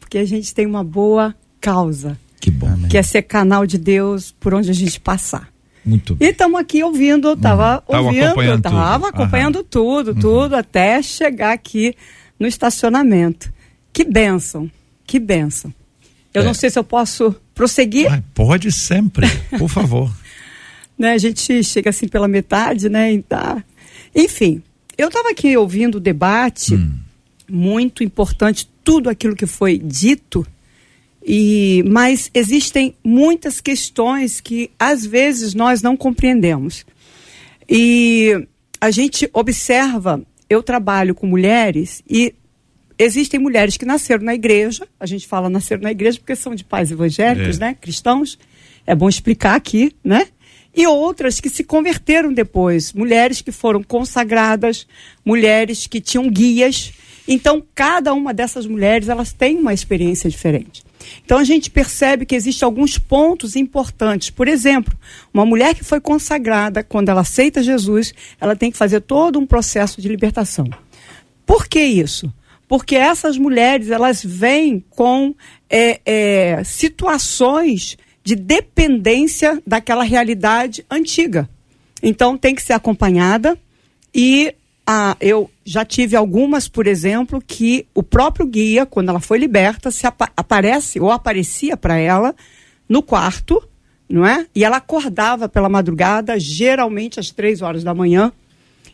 Porque a gente tem uma boa causa, Que bom. que é ser canal de Deus por onde a gente passar. Muito bem. E estamos aqui ouvindo, eu estava Tava ouvindo, acompanhando estava acompanhando tudo, tudo, até chegar aqui no estacionamento. Que bênção, que bênção. Eu É. não sei se eu posso prosseguir. Ai, pode sempre, por favor. né? A gente chega assim pela metade, né? E tá... Enfim, eu estava aqui ouvindo o debate, muito importante tudo aquilo que foi dito, e mas existem muitas questões que às vezes nós não compreendemos. E a gente observa, eu trabalho com mulheres e existem mulheres que nasceram na igreja, a gente fala nasceram na igreja porque são de pais evangélicos, É. né? Cristãos. É bom explicar aqui, né? E outras que se converteram depois, mulheres que foram consagradas, mulheres que tinham guias. Então, cada uma dessas mulheres, elas têm uma experiência diferente. Então, a gente percebe que existem alguns pontos importantes. Por exemplo, uma mulher que foi consagrada, quando ela aceita Jesus, ela tem que fazer todo um processo de libertação. Por que isso? Porque essas mulheres elas vêm com é, é, situações de dependência daquela realidade antiga. Então tem que ser acompanhada e ah, eu já tive algumas, por exemplo, que o próprio guia, quando ela foi liberta, se apa aparece ou aparecia para ela no quarto, não é? E ela acordava pela madrugada, geralmente às três horas da manhã,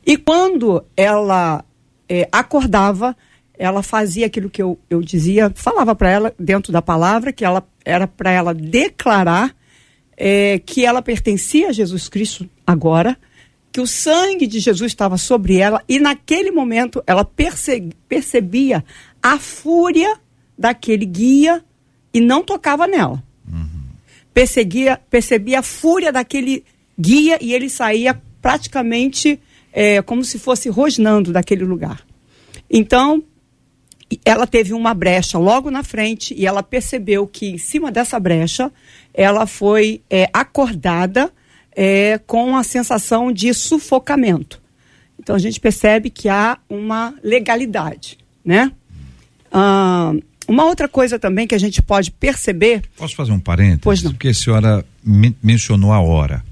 e quando ela eh, acordava, ela fazia aquilo que eu, eu dizia, falava para ela dentro da palavra, que ela era para ela declarar é, que ela pertencia a Jesus Cristo agora, que o sangue de Jesus estava sobre ela, e naquele momento ela perce, percebia a fúria daquele guia e não tocava nela. Uhum. Perseguia, percebia a fúria daquele guia e ele saía praticamente é, como se fosse rosnando daquele lugar. Então, ela teve uma brecha logo na frente e ela percebeu que em cima dessa brecha ela foi é, acordada é, com a sensação de sufocamento. Então a gente percebe que há uma legalidade, né? Ah, uma outra coisa também que a gente pode perceber. Posso fazer um parênteses? Pois não. Porque a senhora me mencionou a hora,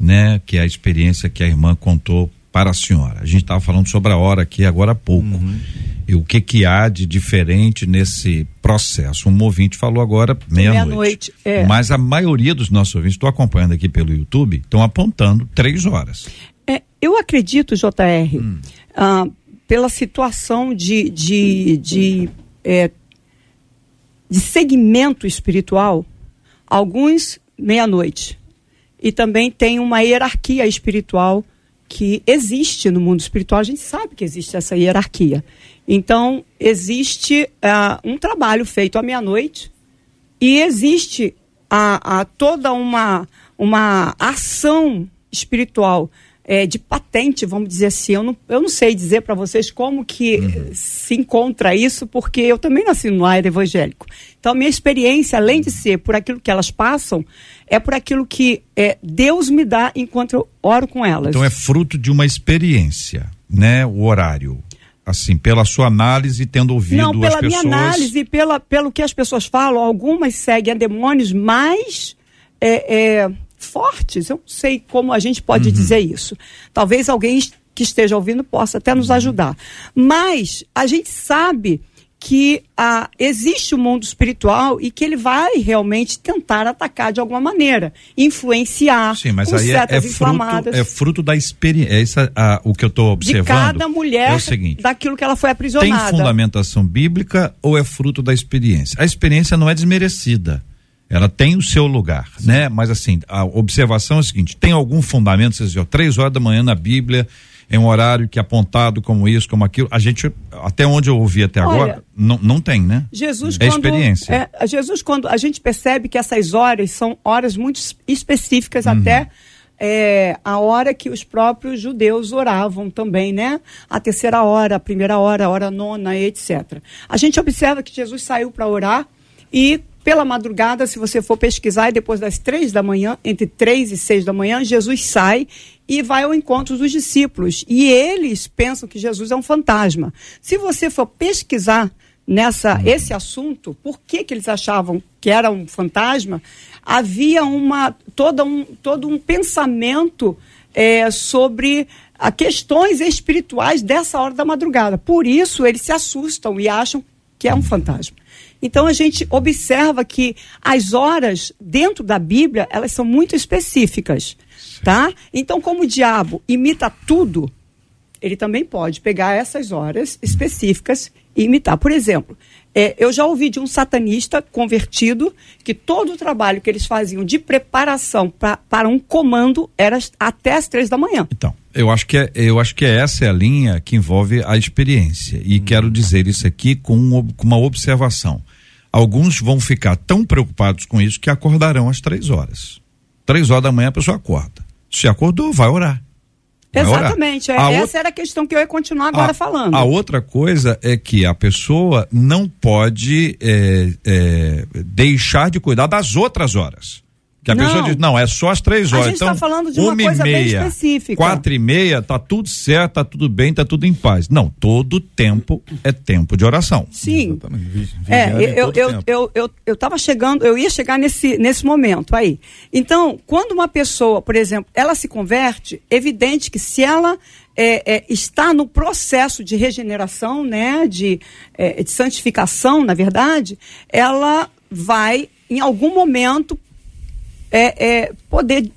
né? Que é a experiência que a irmã contou para a senhora. A gente estava falando sobre a hora aqui agora há pouco. Uhum. E o que que há de diferente nesse processo? Um ouvinte falou agora meia-noite. Meia é. Mas a maioria dos nossos ouvintes, estou acompanhando aqui pelo YouTube, estão apontando três horas. É, eu acredito, JR, hum. ah, pela situação de, de, de, é, de segmento espiritual, alguns meia-noite. E também tem uma hierarquia espiritual que existe no mundo espiritual, a gente sabe que existe essa hierarquia. Então, existe uh, um trabalho feito à meia-noite e existe a, a, toda uma, uma ação espiritual é, de patente, vamos dizer assim. Eu não, eu não sei dizer para vocês como que uhum. se encontra isso, porque eu também nasci no ar evangélico. Então, minha experiência, além de ser por aquilo que elas passam, é por aquilo que é, Deus me dá enquanto eu oro com elas. Então, é fruto de uma experiência, né? O horário. Assim, pela sua análise, tendo ouvido Não, pela as pessoas... minha análise, pela, pelo que as pessoas falam, algumas seguem a demônios mais é, é, fortes. Eu não sei como a gente pode uhum. dizer isso. Talvez alguém que esteja ouvindo possa até nos uhum. ajudar. Mas a gente sabe que ah, existe o um mundo espiritual e que ele vai realmente tentar atacar de alguma maneira, influenciar Sim, mas aí é, é, fruto, é fruto da experiência. É o que eu estou observando. De cada mulher é o seguinte, daquilo que ela foi aprisionada. Tem fundamentação bíblica ou é fruto da experiência? A experiência não é desmerecida. Ela tem o seu lugar, Sim. né? Mas assim, a observação é a seguinte: tem algum fundamento? Vocês dizem, três horas da manhã na Bíblia, em um horário que é apontado como isso, como aquilo. A gente, até onde eu ouvi até Olha, agora, não, não tem, né? Jesus, é quando, experiência. É, Jesus, quando a gente percebe que essas horas são horas muito específicas, uhum. até é, a hora que os próprios judeus oravam também, né? A terceira hora, a primeira hora, a hora nona, etc. A gente observa que Jesus saiu para orar e pela madrugada, se você for pesquisar, e depois das três da manhã, entre três e seis da manhã, Jesus sai e vai ao encontro dos discípulos. E eles pensam que Jesus é um fantasma. Se você for pesquisar nessa esse assunto, por que, que eles achavam que era um fantasma, havia uma toda um, todo um pensamento é, sobre a questões espirituais dessa hora da madrugada. Por isso eles se assustam e acham que é um fantasma. Então a gente observa que as horas dentro da Bíblia, elas são muito específicas, tá? Então como o diabo imita tudo, ele também pode pegar essas horas específicas e imitar. Por exemplo, é, eu já ouvi de um satanista convertido que todo o trabalho que eles faziam de preparação pra, para um comando era até as três da manhã. Então, eu acho que é, eu acho que essa é a linha que envolve a experiência. E hum. quero dizer isso aqui com, um, com uma observação. Alguns vão ficar tão preocupados com isso que acordarão às três horas. Três horas da manhã a pessoa acorda. Se acordou, vai orar. Vai Exatamente. Orar. É, essa era a questão que eu ia continuar agora a, falando. A outra coisa é que a pessoa não pode é, é, deixar de cuidar das outras horas. Que a não. pessoa diz, não, é só as três horas. A gente está então, falando de uma coisa meia, bem específica. Quatro e meia, tá tudo certo, tá tudo bem, tá tudo em paz. Não, todo tempo é tempo de oração. Sim. É, eu, eu, eu, eu, eu tava chegando, eu ia chegar nesse, nesse momento aí. Então, quando uma pessoa, por exemplo, ela se converte, evidente que se ela é, é, está no processo de regeneração, né, de, é, de santificação, na verdade, ela vai, em algum momento, é, é, poder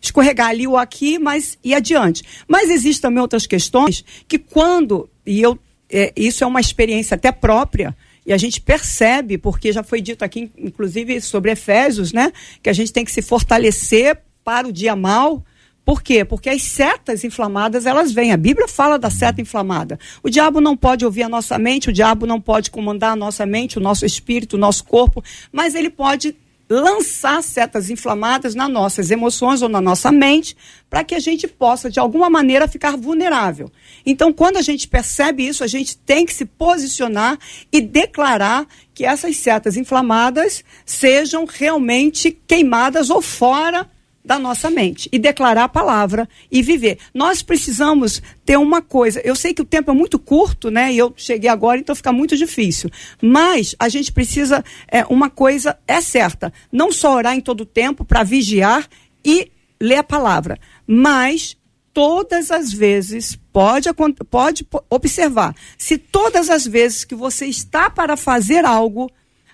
escorregar ali ou aqui, mas ir adiante. Mas existem também outras questões que quando, e eu é, isso é uma experiência até própria. E a gente percebe, porque já foi dito aqui, inclusive sobre Efésios, né? Que a gente tem que se fortalecer para o dia mal. Por quê? Porque as setas inflamadas, elas vêm. A Bíblia fala da seta inflamada. O diabo não pode ouvir a nossa mente, o diabo não pode comandar a nossa mente, o nosso espírito, o nosso corpo, mas ele pode lançar setas inflamadas nas nossas emoções ou na nossa mente, para que a gente possa, de alguma maneira, ficar vulnerável. Então, quando a gente percebe isso, a gente tem que se posicionar e declarar que essas setas inflamadas sejam realmente queimadas ou fora da nossa mente e declarar a palavra e viver. Nós precisamos ter uma coisa. Eu sei que o tempo é muito curto, né? E eu cheguei agora, então fica muito difícil. Mas a gente precisa é, uma coisa é certa. Não só orar em todo o tempo para vigiar e ler a palavra, mas todas as vezes pode pode observar. Se todas as vezes que você está para fazer algo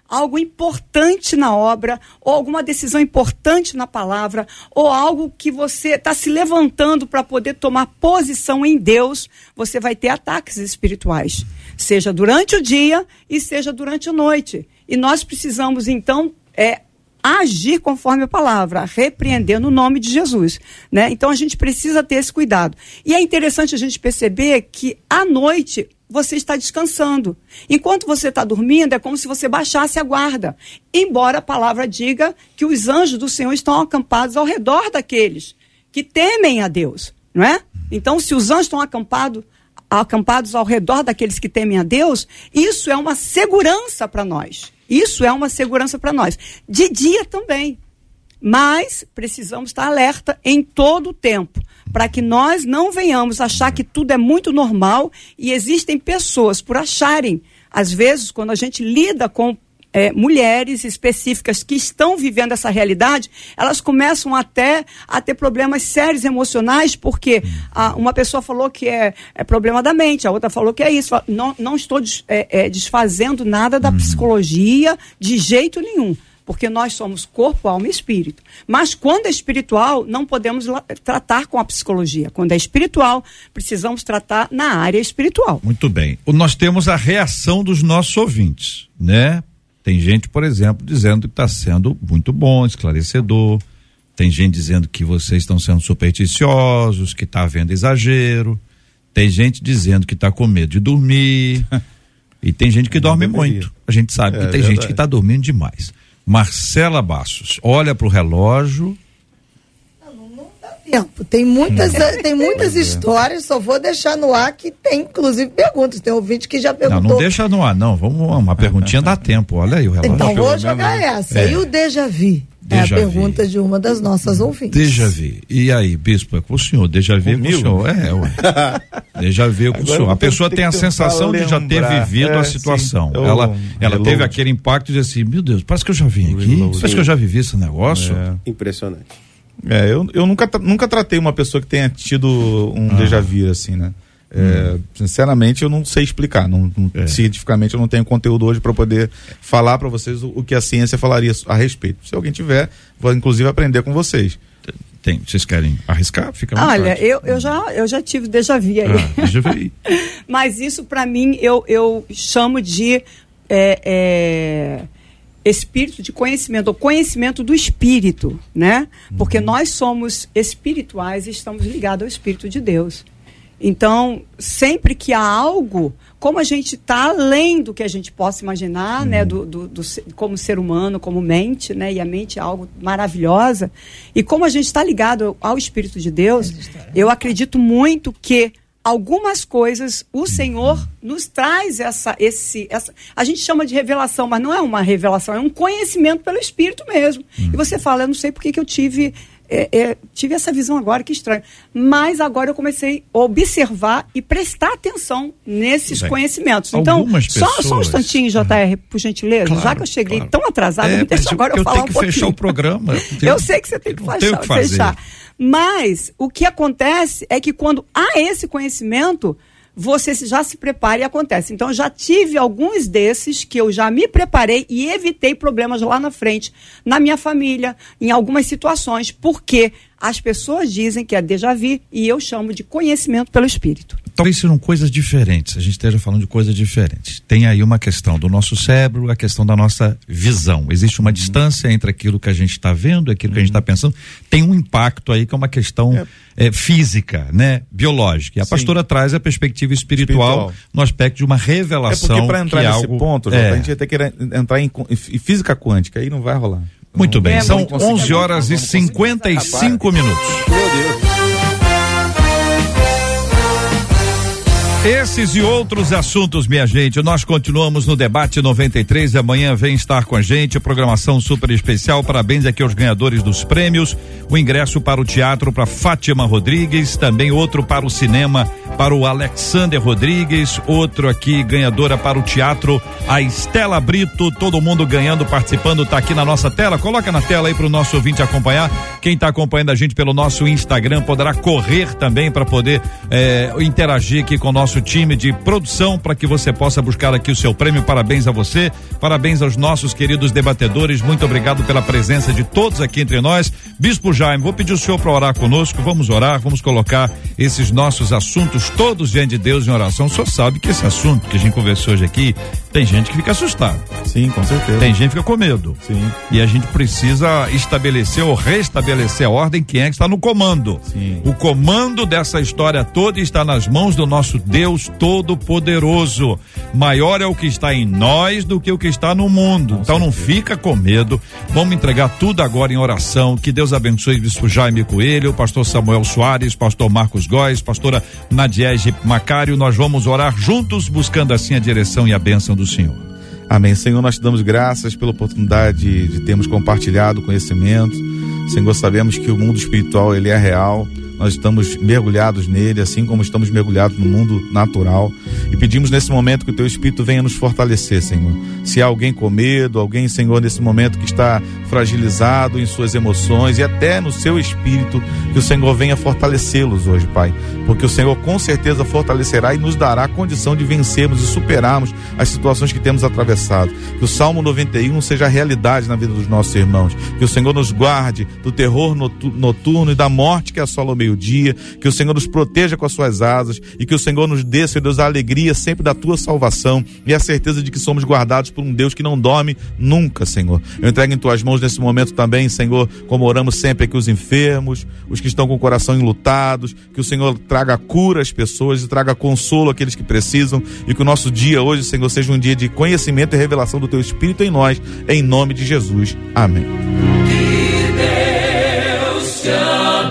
algo importante na obra, ou alguma decisão importante na palavra, ou algo que você está se levantando para poder tomar posição em Deus, você vai ter ataques espirituais, seja durante o dia e seja durante a noite. E nós precisamos, então, é, agir conforme a palavra, repreender no nome de Jesus, né? Então a gente precisa ter esse cuidado. E é interessante a gente perceber que à noite você está descansando. Enquanto você está dormindo, é como se você baixasse a guarda. Embora a palavra diga que os anjos do Senhor estão acampados ao redor daqueles que temem a Deus, não é? Então, se os anjos estão acampados, acampados ao redor daqueles que temem a Deus, isso é uma segurança para nós. Isso é uma segurança para nós. De dia também. Mas precisamos estar alerta em todo o tempo para que nós não venhamos achar que tudo é muito normal e existem pessoas por acharem, às vezes, quando a gente lida com é, mulheres específicas que estão vivendo essa realidade, elas começam até a ter problemas sérios emocionais, porque a, uma pessoa falou que é, é, problema da mente, a outra falou que é isso. Não, não estou des, é, é desfazendo nada da uhum. psicologia de jeito nenhum porque nós somos corpo, alma e espírito. Mas quando é espiritual, não podemos tratar com a psicologia. Quando é espiritual, precisamos tratar na área espiritual. Muito bem. Nós temos a reação dos nossos ouvintes, né? Tem gente, por exemplo, dizendo que está sendo muito bom, esclarecedor. Tem gente dizendo que vocês estão sendo supersticiosos, que está havendo exagero. Tem gente dizendo que está com medo de dormir. e tem gente que dorme muito. A gente sabe é, que tem gente que está dormindo demais. Marcela Bassos, olha para o relógio. Tempo. Tem muitas, tem muitas é. histórias, só vou deixar no ar que tem, inclusive, perguntas. Tem ouvinte que já perguntou. Não, não deixa no ar, não. Vamos, uma perguntinha dá tempo. Olha aí o relógio. Então vou jogar essa. É. E o déjà vu? É a pergunta de uma das nossas ouvintes. Déjà vu. E aí, bispo, é com o senhor? Déjà vu é com o senhor? É, ué. Déjà vu é com o senhor. A pessoa tem a sensação de já ter vivido é, a situação. Sim. Ela, ela teve aquele impacto de assim, meu Deus, parece que eu já vim aqui. Parece que eu já vivi esse negócio. É. Impressionante. É, eu, eu nunca, nunca tratei uma pessoa que tenha tido um ah. déjà vu, assim, né? É, hum. Sinceramente, eu não sei explicar. Não, não é. Cientificamente, eu não tenho conteúdo hoje para poder falar para vocês o, o, que a ciência falaria a respeito. Se alguém tiver, vou inclusive aprender com vocês. Tem, vocês querem arriscar? Fica Olha, eu, eu, já, eu já tive déjà vu aí. Ah, déjà vu. Mas isso, para mim, eu, eu chamo de é, é, espírito de conhecimento, ou conhecimento do espírito, né? Porque uhum. nós somos espirituais e estamos ligados ao Espírito de Deus. Então, sempre que há algo, como a gente está além do que a gente possa imaginar, né, uhum. do, do, do, como ser humano, como mente, né, e a mente é algo maravilhosa, e como a gente está ligado ao Espírito de Deus, eu acredito muito que algumas coisas o Senhor nos traz essa, esse, essa, a gente chama de revelação, mas não é uma revelação, é um conhecimento pelo Espírito mesmo. Uhum. E você fala, eu não sei porque que eu tive é, é, tive essa visão agora, que estranho. Mas agora eu comecei a observar e prestar atenção nesses Bem, conhecimentos. Então, só, só um instantinho, JR, uhum. por gentileza, claro, já que eu cheguei claro. tão atrasado, é, deixa agora eu, eu falar um pouquinho. Eu tenho que fechar o programa. Eu, eu sei que você tem que, fechar, que fechar. Mas o que acontece é que quando há esse conhecimento, você já se prepara e acontece. Então, já tive alguns desses que eu já me preparei e evitei problemas lá na frente, na minha família, em algumas situações, porque as pessoas dizem que é déjà vu e eu chamo de conhecimento pelo espírito. Talvez sejam coisas diferentes, a gente esteja falando de coisas diferentes. Tem aí uma questão do nosso cérebro, a questão da nossa visão. Existe uma uhum. distância entre aquilo que a gente está vendo e aquilo uhum. que a gente está uhum. pensando. Tem um impacto aí que é uma questão é. É, física, né? Biológica. E a Sim. pastora traz a perspectiva espiritual, espiritual, no aspecto de uma revelação. É porque para entrar nesse algo, ponto, Jota, é. a gente vai ter que entrar em, em, física quântica, aí não vai rolar. Muito bem, são 11 horas e 55 minutos. Meu Deus. Esses e outros assuntos, minha gente, nós continuamos no debate 93. Amanhã vem estar com a gente, programação super especial. Parabéns aqui aos ganhadores dos prêmios. O ingresso para o teatro para Fátima Rodrigues, também outro para o cinema para o Alexander Rodrigues, outro aqui ganhadora para o teatro, a Estela Brito. Todo mundo ganhando, participando, tá aqui na nossa tela. Coloca na tela aí para o nosso ouvinte acompanhar. Quem está acompanhando a gente pelo nosso Instagram poderá correr também para poder eh, interagir aqui com o nosso nosso time de produção para que você possa buscar aqui o seu prêmio. Parabéns a você, parabéns aos nossos queridos debatedores. Muito obrigado pela presença de todos aqui entre nós. Bispo Jaime, vou pedir o senhor para orar conosco. Vamos orar, vamos colocar esses nossos assuntos todos diante de Deus em oração. O senhor sabe que esse assunto que a gente conversou hoje aqui, tem gente que fica assustado. Sim, com certeza. Tem gente que fica com medo. Sim. E a gente precisa estabelecer ou restabelecer a ordem. Quem é que está no comando? Sim. O comando dessa história toda está nas mãos do nosso Deus Deus Todo-Poderoso. Maior é o que está em nós do que o que está no mundo. Com então certeza. não fica com medo. Vamos entregar tudo agora em oração. Que Deus abençoe o Bispo Jaime Coelho, pastor Samuel Soares, pastor Marcos Góes, pastora Nadiege Macário. Nós vamos orar juntos, buscando assim a direção e a bênção do Senhor. Amém. Senhor, nós te damos graças pela oportunidade de termos compartilhado conhecimento. Senhor, sabemos que o mundo espiritual ele é real nós estamos mergulhados nele, assim como estamos mergulhados no mundo natural. E pedimos nesse momento que o teu Espírito venha nos fortalecer, Senhor. Se há alguém com medo, alguém, Senhor, nesse momento que está fragilizado em suas emoções e até no seu espírito, que o Senhor venha fortalecê-los hoje, Pai. Porque o Senhor com certeza fortalecerá e nos dará a condição de vencermos e superarmos as situações que temos atravessado. Que o Salmo 91 seja realidade na vida dos nossos irmãos. Que o Senhor nos guarde do terror noturno e da morte que assola o meio-dia, que o Senhor nos proteja com as suas asas e que o Senhor nos dê, Senhor Deus, a alegria sempre da tua salvação e a certeza de que somos guardados por um Deus que não dorme nunca, Senhor. Eu entrego em tuas mãos nesse momento também, Senhor, como oramos sempre aqui os enfermos, os que estão com o coração enlutados, que o Senhor traga cura às pessoas e traga consolo àqueles que precisam e que o nosso dia hoje, Senhor, seja um dia de conhecimento e revelação do teu Espírito em nós, em nome de Jesus. Amém.